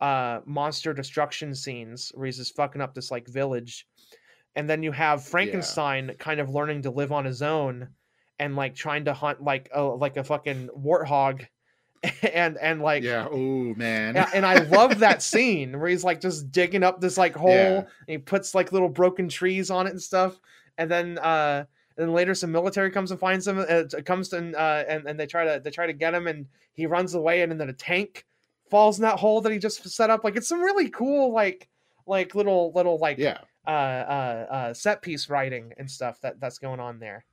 uh monster destruction scenes where he's just fucking up this like village and then you have Frankenstein kind of learning to live on his own and like trying to hunt like a like a fucking warthog and and like yeah. Oh man. yeah, and I love that scene where he's like just digging up this like hole Yeah. and he puts like little broken trees on it and stuff. And then uh and then later some military comes and finds him uh, comes and uh and, and they try to they try to get him and he runs away and then a tank falls in that hole that he just set up. Like it's some really cool like like little little like yeah. Uh uh uh set piece writing and stuff that that's going on there.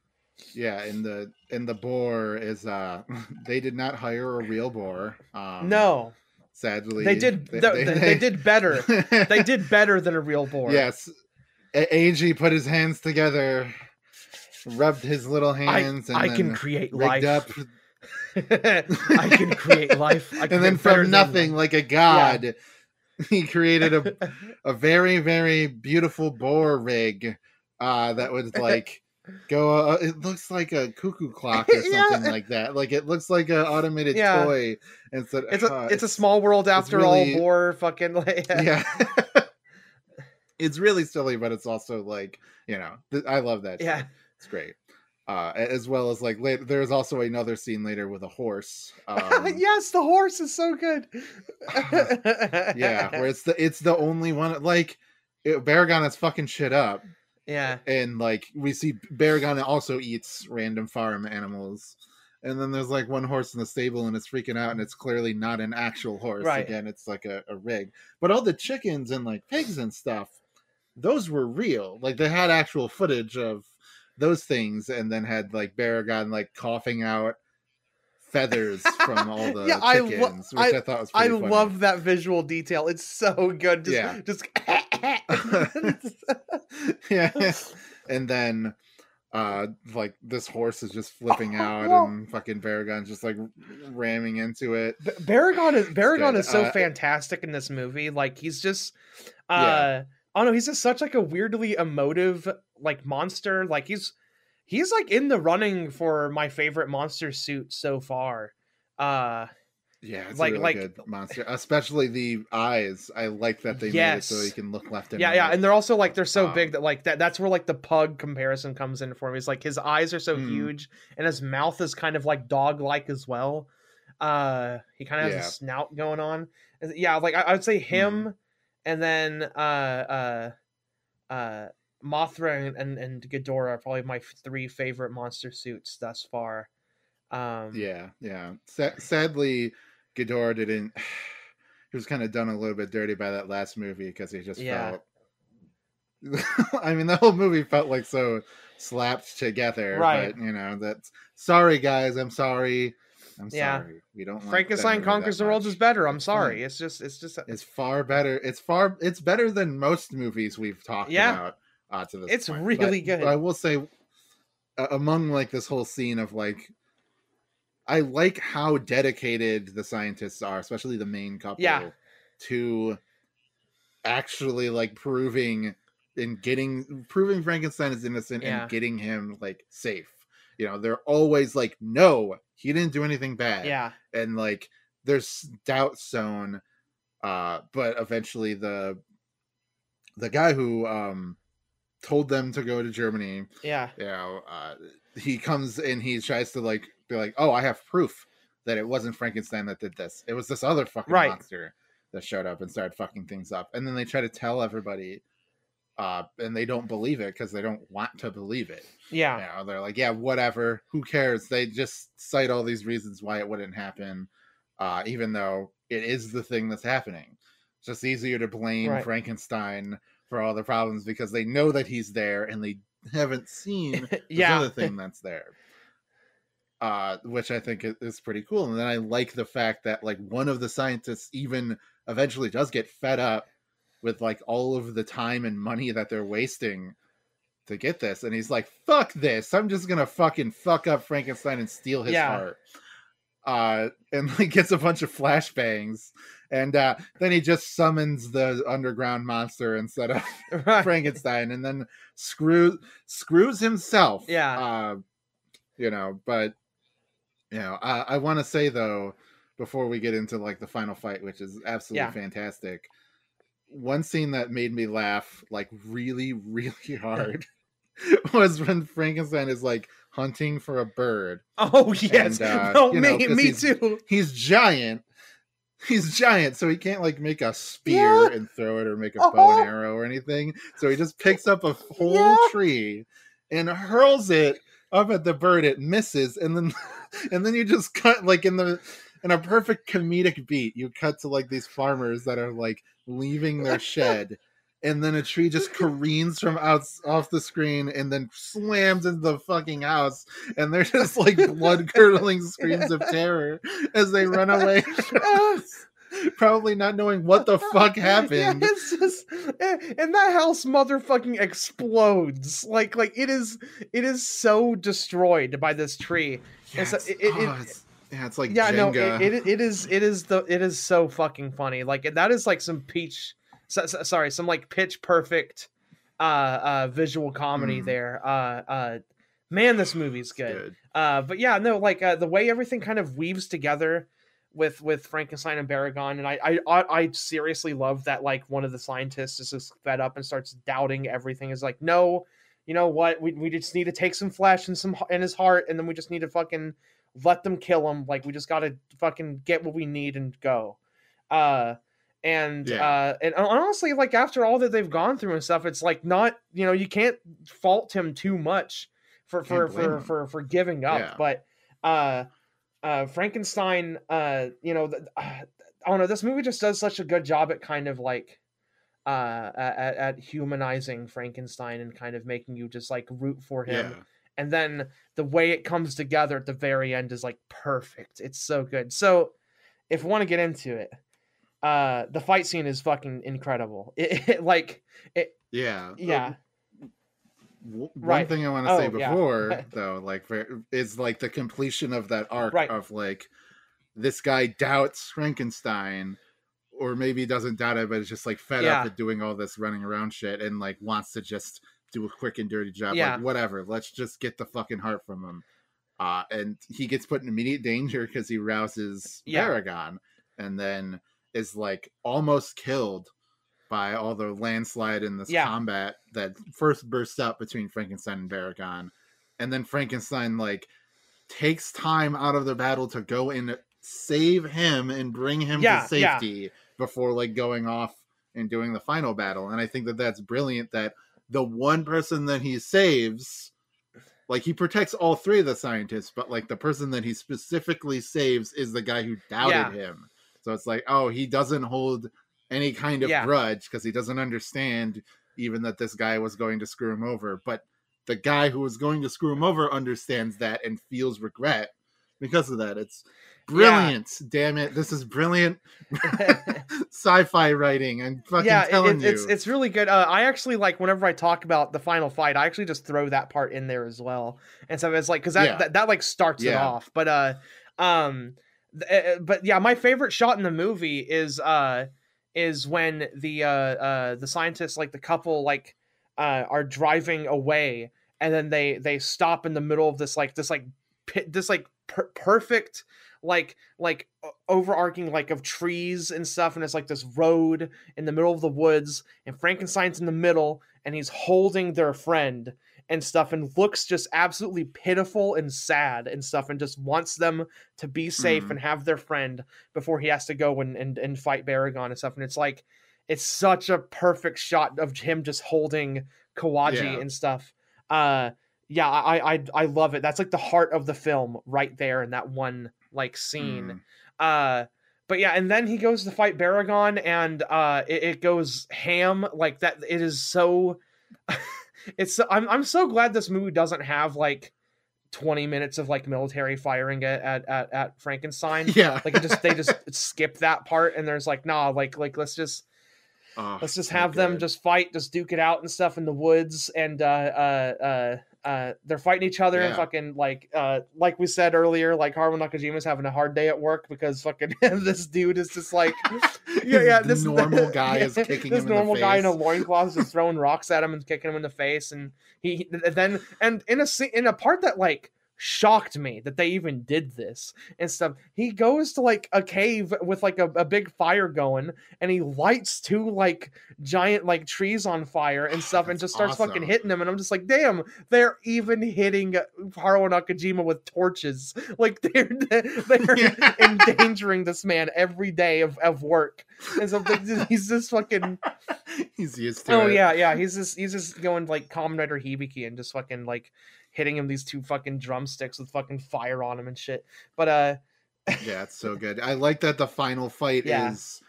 Yeah, and the and the boar is uh they did not hire a real boar. Um no, sadly they did they, they, they did better. They did better than a real boar. Yes. A- Ag put his hands together, rubbed his little hands, and I can create life. up, I can create life. I can and then from nothing, like a god, he created a a very very beautiful boar rig uh that would like go uh, it looks like a cuckoo clock or Yeah. something like that like it looks like an automated Yeah. toy and so it's a uh, it's a small world after really- all. War fucking like, yeah it's really silly but it's also like you know i love that yeah. shit. it's great uh as well as like later there's also another scene later with a horse um, yes, the horse is so good. yeah where it's the it's the only one like it, Baragon is fucking shit up, Yeah. and like we see Baragon also eats random farm animals. And then there's like one horse in the stable and it's freaking out and it's clearly not an actual horse. Right. Again, it's like a, a rig. But all the chickens and like pigs and stuff, those were real. Like they had actual footage of those things and then had like Baragon like coughing out feathers from all the Yeah, I lo- chickens, which I, thought was I funny. love that visual detail. It's so good. Just, Yeah. just yeah. And then uh like this horse is just flipping out Well- and fucking Baragon's just like ramming into it. Baragon is Baragon is so Uh, fantastic in this movie. Like he's just uh Yeah. Don't know, he's just such like a weirdly emotive like monster. Like he's he's like in the running for my favorite monster suit so far. Uh Yeah, it's Like- a really like- good monster. Especially the eyes. I like that they made it so Yes. he can look left and yeah, right. yeah, and they're also like they're so Um, big that like that that's where like the pug comparison comes in for me. It's like his eyes are so Mm. huge and his mouth is kind of like dog like as well. Uh he kind of has Yeah. a snout going on. Yeah, like I, I would say him Mm. And then uh uh uh Mothra and, and, and Ghidorah are probably my three favorite monster suits thus far. Um Yeah, yeah. Sa- sadly, Ghidorah didn't. He was kind of done a little bit dirty by that last movie because he just Yeah. felt. I mean, the whole movie felt like so slapped together. Right. But, you know, that's. Sorry, guys. I'm sorry. I'm Yeah. sorry. We don't Frankenstein movie conquers the world is better. I'm sorry. It's just it's just It's far better. It's far. It's better than most movies we've talked Yeah. about. Uh, to this It's point. really But- good. but I will say, uh, among like this whole scene of like, I like how dedicated the scientists are, especially the main couple, Yeah. to actually like proving and getting proving Frankenstein is innocent Yeah. and getting him like safe. You know, they're always like, no, he didn't do anything bad yeah. and like there's doubt sown uh but eventually the the guy who um told them to go to germany Yeah. you know uh he comes and he tries to like be like oh i have proof that it wasn't frankenstein that did this it was this other fucking Right. monster that showed up and started fucking things up and then they try to tell everybody uh and they don't believe it because they don't want to believe it Yeah. you know, they're like, yeah, whatever. Who cares? They just cite all these reasons why it wouldn't happen, uh, even though it is the thing that's happening. It's just easier to blame Right. Frankenstein for all the problems because they know that he's there and they haven't seen yeah. other thing that's there. Uh, which I think is pretty cool. And then I like the fact that like one of the scientists even eventually does get fed up with like all of the time and money that they're wasting to get this. And he's like, fuck this. I'm just gonna fucking fuck up Frankenstein and steal his Yeah. heart. Uh and like gets a bunch of flashbangs. And uh then he just summons the underground monster instead of Right. Frankenstein and then screws screws himself. Yeah. Uh, you know, but you know, I, I want to say though, before we get into like the final fight, which is absolutely Yeah. fantastic, one scene that made me laugh like really, really hard was when Frankenstein is like hunting for a bird. Oh yes. And, uh, no, you know, me he's- too. He's giant. He's giant, so he can't like make a spear Yeah. and throw it or make a bow Uh-huh. and arrow or anything. So he just picks up a whole Yeah. tree and hurls it up at the bird. It misses, and then and then you just cut like in the in a perfect comedic beat. You cut to like these farmers that are like leaving their shed. And then a tree just careens from out off the screen and then slams into the fucking house. And they're just like blood curdling screams of terror as they run away. Probably not knowing what the fuck Yeah, happened. it's just eh, and that house motherfucking explodes. Like like it is it is so destroyed by this tree. It's a- Yes. it- it- Oh, it- it's- yeah, it's like yeah, no, it, it it is it is the it is so fucking funny. Like that is like some peach so, so- sorry, some like pitch perfect uh uh visual comedy Mm. there. Uh uh man, this movie's It's good. Uh, but yeah, no, like uh, the way everything kind of weaves together with with Frankenstein and Baragon, and I I I I seriously love that like one of the scientists is just fed up and starts doubting everything. Is like, no, you know what? We we just need to take some flesh and some in his heart, and then we just need to fucking let them kill him. Like we just gotta fucking get what we need and go. Uh, and Yeah. uh and honestly like after all that they've gone through and stuff it's like not you know you can't fault him too much for for for, for for giving up Yeah. but uh uh frankenstein uh you know th- i don't know this movie just does such a good job at kind of like uh at, at humanizing frankenstein and kind of making you just like root for him Yeah. And then the way it comes together at the very end is like perfect it's so good so if we want to get into it uh the fight scene is fucking incredible it, it like it Yeah. yeah W- One Right. thing I want to say Oh, yeah. before, though, like for, is like the completion of that arc Right. of like this guy doubts Frankenstein, or maybe doesn't doubt it, but is just like fed Yeah. up at doing all this running around shit and like wants to just do a quick and dirty job. Yeah. Like whatever, let's just get the fucking heart from him. Uh, and he gets put in immediate danger because he rouses Yeah. Baragon, and then is like almost killed by all the landslide in this Yeah. combat that first bursts out between Frankenstein and Baragon. And then Frankenstein like takes time out of the battle to go and save him and bring him Yeah, to yeah. safety before like going off and doing the final battle. And I think that that's brilliant that the one person that he saves like he protects all three of the scientists, but like the person that he specifically saves is the guy who doubted Yeah. him. So it's like, oh, he doesn't hold any kind of Yeah. grudge because he doesn't understand even that this guy was going to screw him over. But the guy who was going to screw him over understands that and feels regret because of that. It's brilliant. Damn it. This is brilliant sci-fi writing. I'm fucking yeah telling it- it's you. it's really good uh, i actually like whenever i talk about the final fight i actually just throw that part in there as well and so it's like because that, Yeah. that that like starts it off but uh um th- uh, but yeah my favorite shot in the movie is uh is when the uh uh the scientists like the couple like uh are driving away and then they they stop in the middle of this like this like pit this like per- perfect like like overarching like of trees and stuff and it's like this road in the middle of the woods and frankenstein's in the middle and he's holding their friend and stuff and looks just absolutely pitiful and sad and stuff and just wants them to be safe Mhm. and have their friend before he has to go and, and, and fight Baragon and stuff. And it's like it's such a perfect shot of him just holding Kawaji Yeah. and stuff. Uh yeah, I, I I love it. That's like the heart of the film right there in that one like scene. Mm. Uh but yeah, and then he goes to fight Baragon and uh it, it goes ham like that it is so it's I'm I'm so glad this movie doesn't have like 20 minutes of like military firing at at at, at Frankenstein. Yeah. Like it just they just skip that part and there's like nah like like let's just Oh, let's just have them good. just fight just duke it out and stuff in the woods and uh uh uh uh they're fighting each other and fucking like uh like we said earlier like Haruo Nakajima's having a hard day at work because fucking this dude is just like yeah yeah this normal guy is kicking this him in the normal guy in a loincloth is just throwing rocks at him and kicking him in the face and he he- then and in a in a part that like shocked me that they even did this and stuff he goes to like a cave with like a, a big fire going and he lights two like giant like trees on fire and oh, stuff and just starts fucking hitting them and i'm just like damn they're even hitting haruo nakajima with torches like they're they're Yeah. endangering this man every day of, of work and so he's just fucking He's used to Oh it. yeah, yeah. He's just he's just going like Kamen Rider Hibiki and just fucking like hitting him these two fucking drumsticks with fucking fire on him and shit. But uh yeah, it's so good. I like that the final fight Yeah. is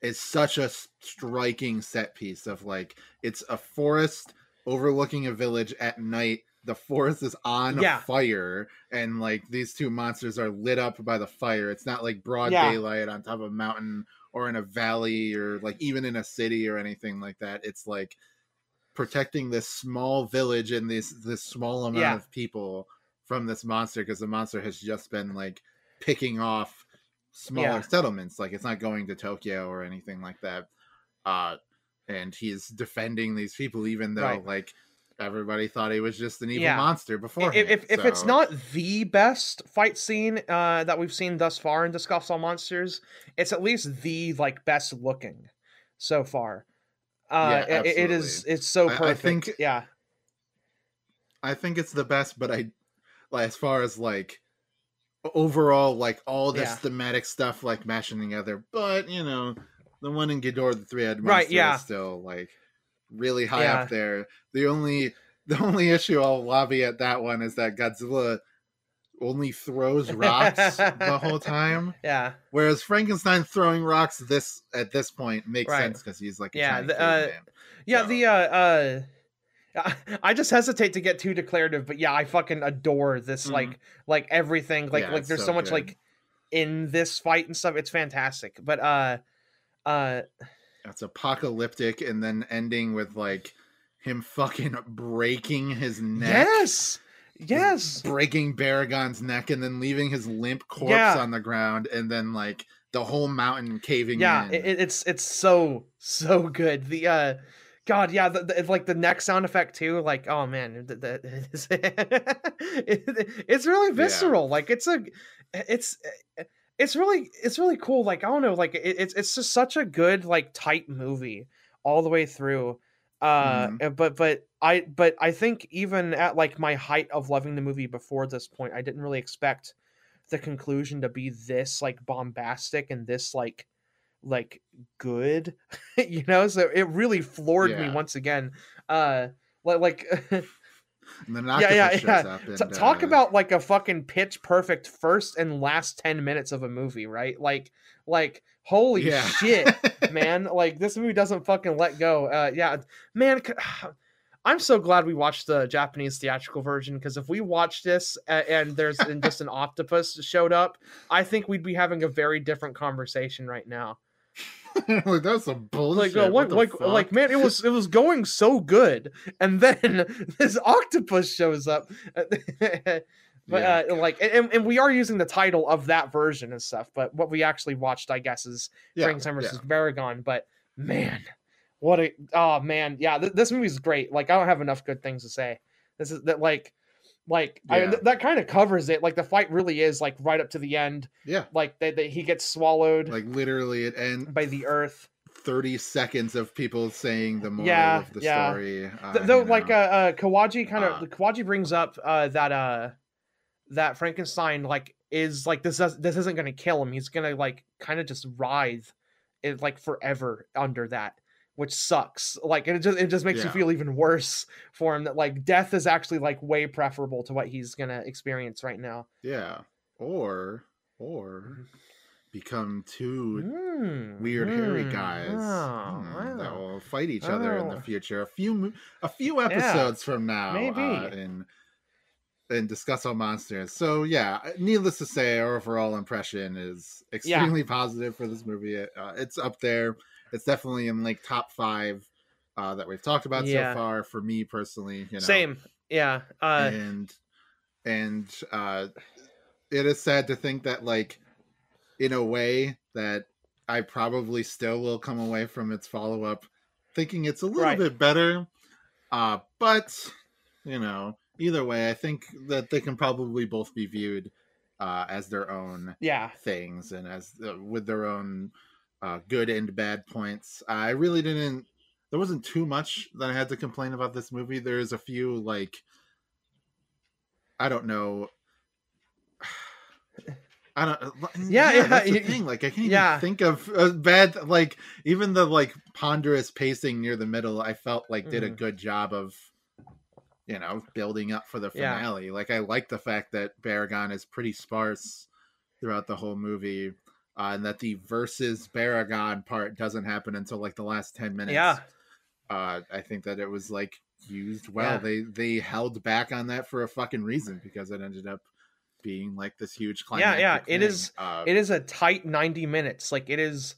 is such a striking set piece of like it's a forest overlooking a village at night. The forest is on Yeah. fire, and like these two monsters are lit up by the fire. It's not like broad Yeah. daylight on top of a mountain or in a valley or like even in a city or anything like that. It's like protecting this small village and this this small amount Yeah. of people from this monster because the monster has just been like picking off smaller Yeah. settlements like it's not going to tokyo or anything like that uh and he's defending these people even though Right. like everybody thought he was just an evil Yeah. monster before if if, if it's not the best fight scene uh that we've seen thus far in Discuss All Monsters, it's at least the like best looking so far. Uh Yeah, it- it is it's so I- I perfect. think- yeah. I think it's the best, but I like as far as like overall like all this Yeah. thematic stuff like mashing together. But you know, the one in Ghidorah the three-headed monster Right, yeah. is still like really high Yeah. up there. The only the only issue I'll lobby at that one is that Godzilla only throws rocks the whole time, Yeah. whereas Frankenstein throwing rocks this at this point makes Right. sense because he's like a Yeah, the, uh. Yeah, So- the uh uh I just hesitate to get too declarative, but yeah, I fucking adore this Mhm. like like everything. Like Yeah, like there's so so much good. like in this fight and stuff. It's fantastic. But uh uh it's apocalyptic and then ending with like him fucking breaking his neck. yes. Yes. breaking Baragon's neck and then leaving his limp corpse Yeah. on the ground and then like the whole mountain caving Yeah, in. it, it- it's it's so so good. The uh God, yeah, the, the, like the neck sound effect too. Like, oh man, the, the, it's, it- it's really visceral. Like, it's a, it's, it's really, it's really cool. Like, I don't know, like it, it's it's just such a good like tight movie all the way through. Uh, Mhm. uh, but but I but I think even at like my height of loving the movie before this point, I didn't really expect the conclusion to be this like bombastic and this like like good you know so it really floored me once again uh li- like yeah, yeah, yeah. and, T- talk uh, about like a fucking pitch perfect first and last 10 minutes of a movie right like like holy yeah. shit man. Like this movie doesn't fucking let go. Uh yeah man I'm so glad we watched the japanese theatrical version because if we watched this and there's and just an octopus showed up i think we'd be having a very different conversation right now. Like that's some like bullshit. uh, what like like, like man it was it was going so good and then this octopus shows up but Yeah. uh like and, and we are using the title of that version and stuff but what we actually watched i guess is yeah, Frankenstein yeah. versus Baragon. But man, what a oh man, yeah, th- this movie's great. Like I don't have enough good things to say. This is that like like I, th- that kind of covers it. Like the fight really is like right up to the end. yeah Like that he gets swallowed like literally it ends by the earth. 30 seconds of people saying the moral Yeah, of the yeah. story uh, Th- Though like uh, uh Kawaji kind of Uh, Kawaji brings up uh that uh that Frankenstein like is like this does, this isn't gonna kill him. He's gonna like kind of just writhe it like forever under that, which sucks. Like it just it just makes you feel even worse for him that like death is actually like way preferable to what he's gonna experience right now. yeah or or become two Mm, weird hairy mm, guys oh, hmm, that will fight each other in the Oh. future a few a few episodes from now maybe. uh, and and discuss all monsters so yeah needless to say our overall impression is extremely positive for this movie uh, it's up there it's definitely in like top five uh, that we've talked about Yeah. so far for me personally you know Same. Yeah. Uh and and uh it is sad to think that like in a way that i probably still will come away from its follow-up thinking it's a little Right. bit better uh but you know either way i think that they can probably both be viewed uh as their own yeah. things and as uh, with their own uh, good and bad points. I really didn't. There wasn't too much that I had to complain about this movie. There's a few like I don't know. I don't. Yeah, yeah, that's the thing. Like I can't yeah. even think of a bad. Like even the like ponderous pacing near the middle, I felt like did a Mhm. good job of, you know, building up for the Yeah. finale. Like I like the fact that Baragon is pretty sparse throughout the whole movie, uh, and that the versus Baragon part doesn't happen until like the last ten minutes. Yeah. uh, I think that it was like used well. Yeah. They they held back on that for a fucking reason because it ended up being like this huge climax. Yeah, yeah, it thing. is- Uh, It is a tight 90 minutes. Like it is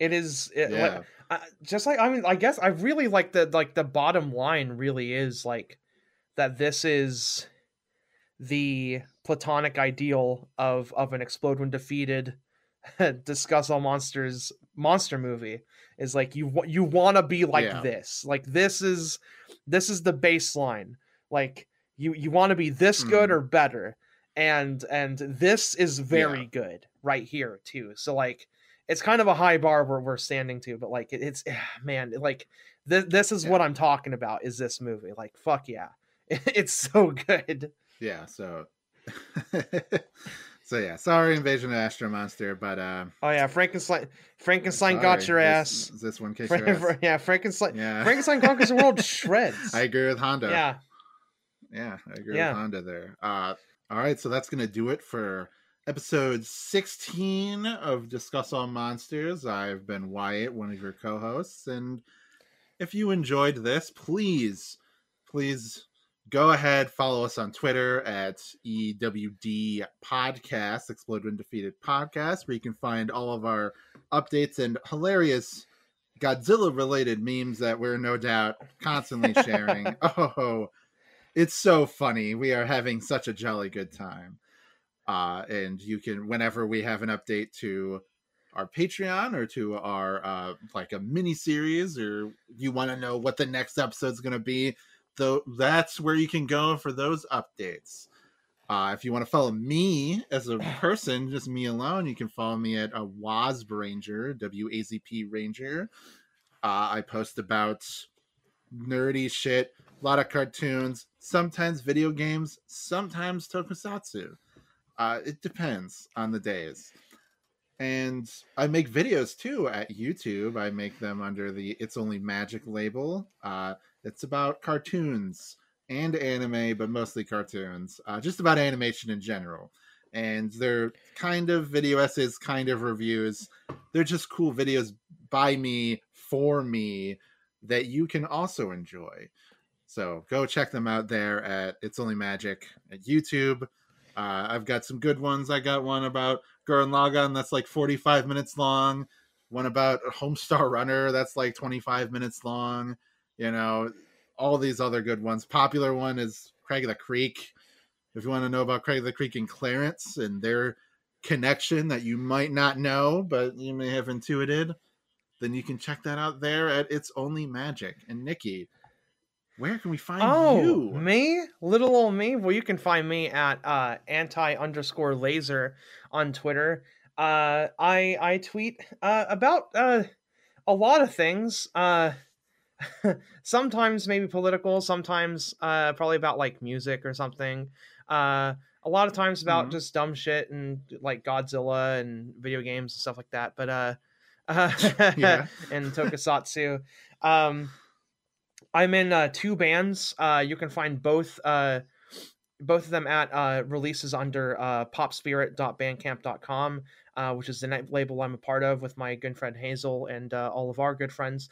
it is it, like, yeah, I, just like I mean, I guess I really like the like the bottom line really is like that this is the platonic ideal of of an explode when defeated discuss all monsters monster movie is like you you want to be like Yeah. this. Like this is this is the baseline. Like you you want to be this good Mhm. or better. And and this is very good right here too. So like it's kind of a high bar where we're standing to but like it, it's man like th- this is Yeah. what i'm talking about is this movie. Like fuck yeah it's so good yeah. So So yeah, sorry, Invasion of Astro Monster, but uh, Oh yeah, Frankenstein. Frankenstein got your this- ass. This one Fra- your ass. Fra- yeah, Frankenstein. Yeah. Frankenstein conquers the world shreds. I agree with Honda. yeah. Yeah, I agree Yeah. with Honda there. Uh, all right, so that's gonna do it for episode 16 of Discuss All Monsters. I've been Wyatt, one of your co-hosts, and if you enjoyed this, please, please go ahead, follow us on Twitter at EWD Podcast, Explode When Defeated Podcast, where you can find all of our updates and hilarious Godzilla related memes that we're no doubt constantly sharing. oh, it's so funny. We are having such a jolly good time. Uh, and you can, whenever we have an update to our Patreon or to our uh, like a mini series, or you want to know what the next episode's going to be, though that's where you can go for those updates. Uh, if you want to follow me as a person, just me alone, you can follow me at a Wazp Ranger, W A Z P Ranger. Uh, I post about nerdy shit, a lot of cartoons, sometimes video games, sometimes tokusatsu. Uh, it depends on the days. And I make videos too at YouTube. I make them under the It's Only Magic label. Uh, it's about cartoons and anime, but mostly cartoons. Uh, just about animation in general. And they're kind of video essays, kind of reviews. They're just cool videos by me, for me, that you can also enjoy. So go check them out there at It's Only Magic at YouTube. Uh, I've got some good ones. I got one about Gurren Lagann that's like 45 minutes long. One about Homestar Runner that's like 25 minutes long. You know, all these other good ones. Popular one is Craig of the Creek. If you want to know about Craig of the Creek and Clarence and their connection that you might not know, but you may have intuited, then you can check that out there at It's Only Magic. And Nikki, where can we find Oh, you? me, little old me. Well, you can find me at uh, anti underscore laser on Twitter. Uh, I I tweet uh, about uh, a lot of things. Sometimes maybe political. Sometimes uh, probably about like music or something. Uh, a lot of times about Mhm. just dumb shit and like Godzilla and video games and stuff like that. But uh, uh and Tokusatsu. Um, I'm in uh, two bands. Uh, you can find both uh, both of them at uh, releases under uh, popspirit.bandcamp.com, uh, which is the label I'm a part of with my good friend Hazel and uh, all of our good friends.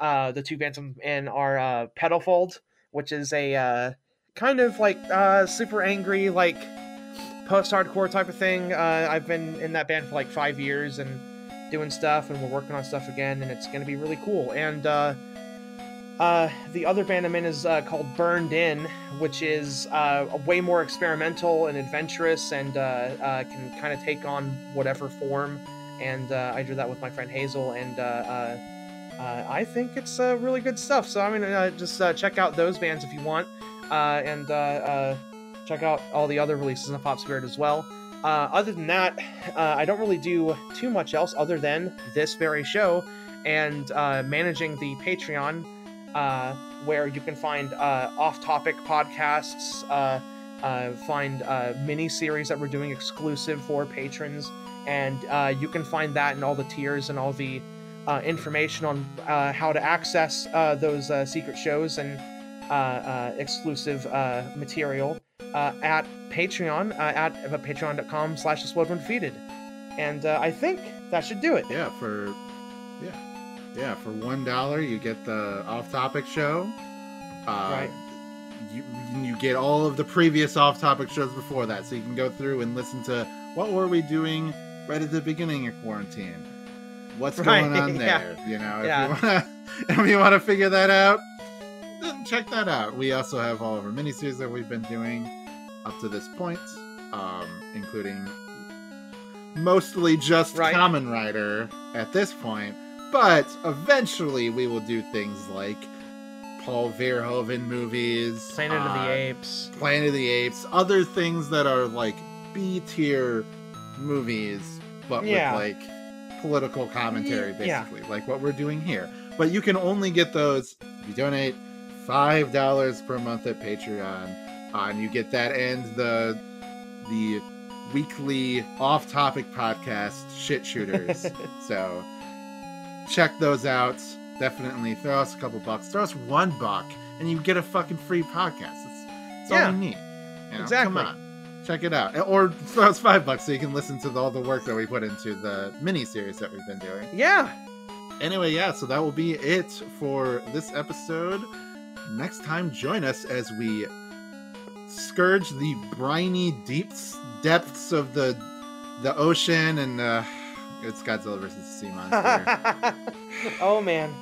Uh, the two bands I'm in are uh, Pedalfold, which is a uh, kind of like uh, super angry, like post-hardcore type of thing. Uh, I've been in that band for like five years and doing stuff, and we're working on stuff again, and it's going to be really cool. And uh, uh, the other band I'm in is uh, called Burned In, which is uh, way more experimental and adventurous, and uh, uh, can kind of take on whatever form. And uh, I do that with my friend Hazel, and uh, I think it's uh, really good stuff. So I mean, uh, just uh, check out those bands if you want, uh, and uh, check out all the other releases on Pop Spirit as well. Other than that, I don't really do too much else other than this very show and managing the Patreon, where you can find off-topic podcasts, find mini series that we're doing exclusive for patrons, and you can find that in all the tiers and all the uh, information on uh, how to access uh, those uh, secret shows and uh, uh, exclusive uh, material uh, at Patreon uh, at patreon.com slash defeated. And uh, I think that should do it. Yeah, for yeah, yeah, for one dollar you get the off-topic show. Uh, Right. You you get all of the previous off-topic shows before that, so you can go through and listen to what were we doing right at the beginning of quarantine. What's Right, going on yeah. there? You know, Yeah. if you wanna if you want to figure that out, then check that out. We also have all of our miniseries that we've been doing up to this point, um, including mostly just Right. Kamen Rider at this point, but eventually we will do things like Paul Verhoeven movies, Planet of uh, the Apes. Planet of the Apes, other things that are like B tier movies, but Yeah. with like political commentary, Ye- yeah. basically, like what we're doing here. But you can only get those if you donate five dollars per month at Patreon, uh, and you get that and the the weekly off-topic podcast, Shit Shooters. so check those out. Definitely throw us a couple bucks. Throw us one buck, and you get a fucking free podcast. It's, it's Yeah. all you need. You know, Exactly. Come on. Check it out. Or throw us five bucks so you can listen to the, all the work that we put into the mini series that we've been doing. Yeah. Anyway, yeah, so that will be it for this episode. Next time, join us as we scourge the briny deeps depths of the the ocean and uh it's Godzilla versus Sea Monster. oh man.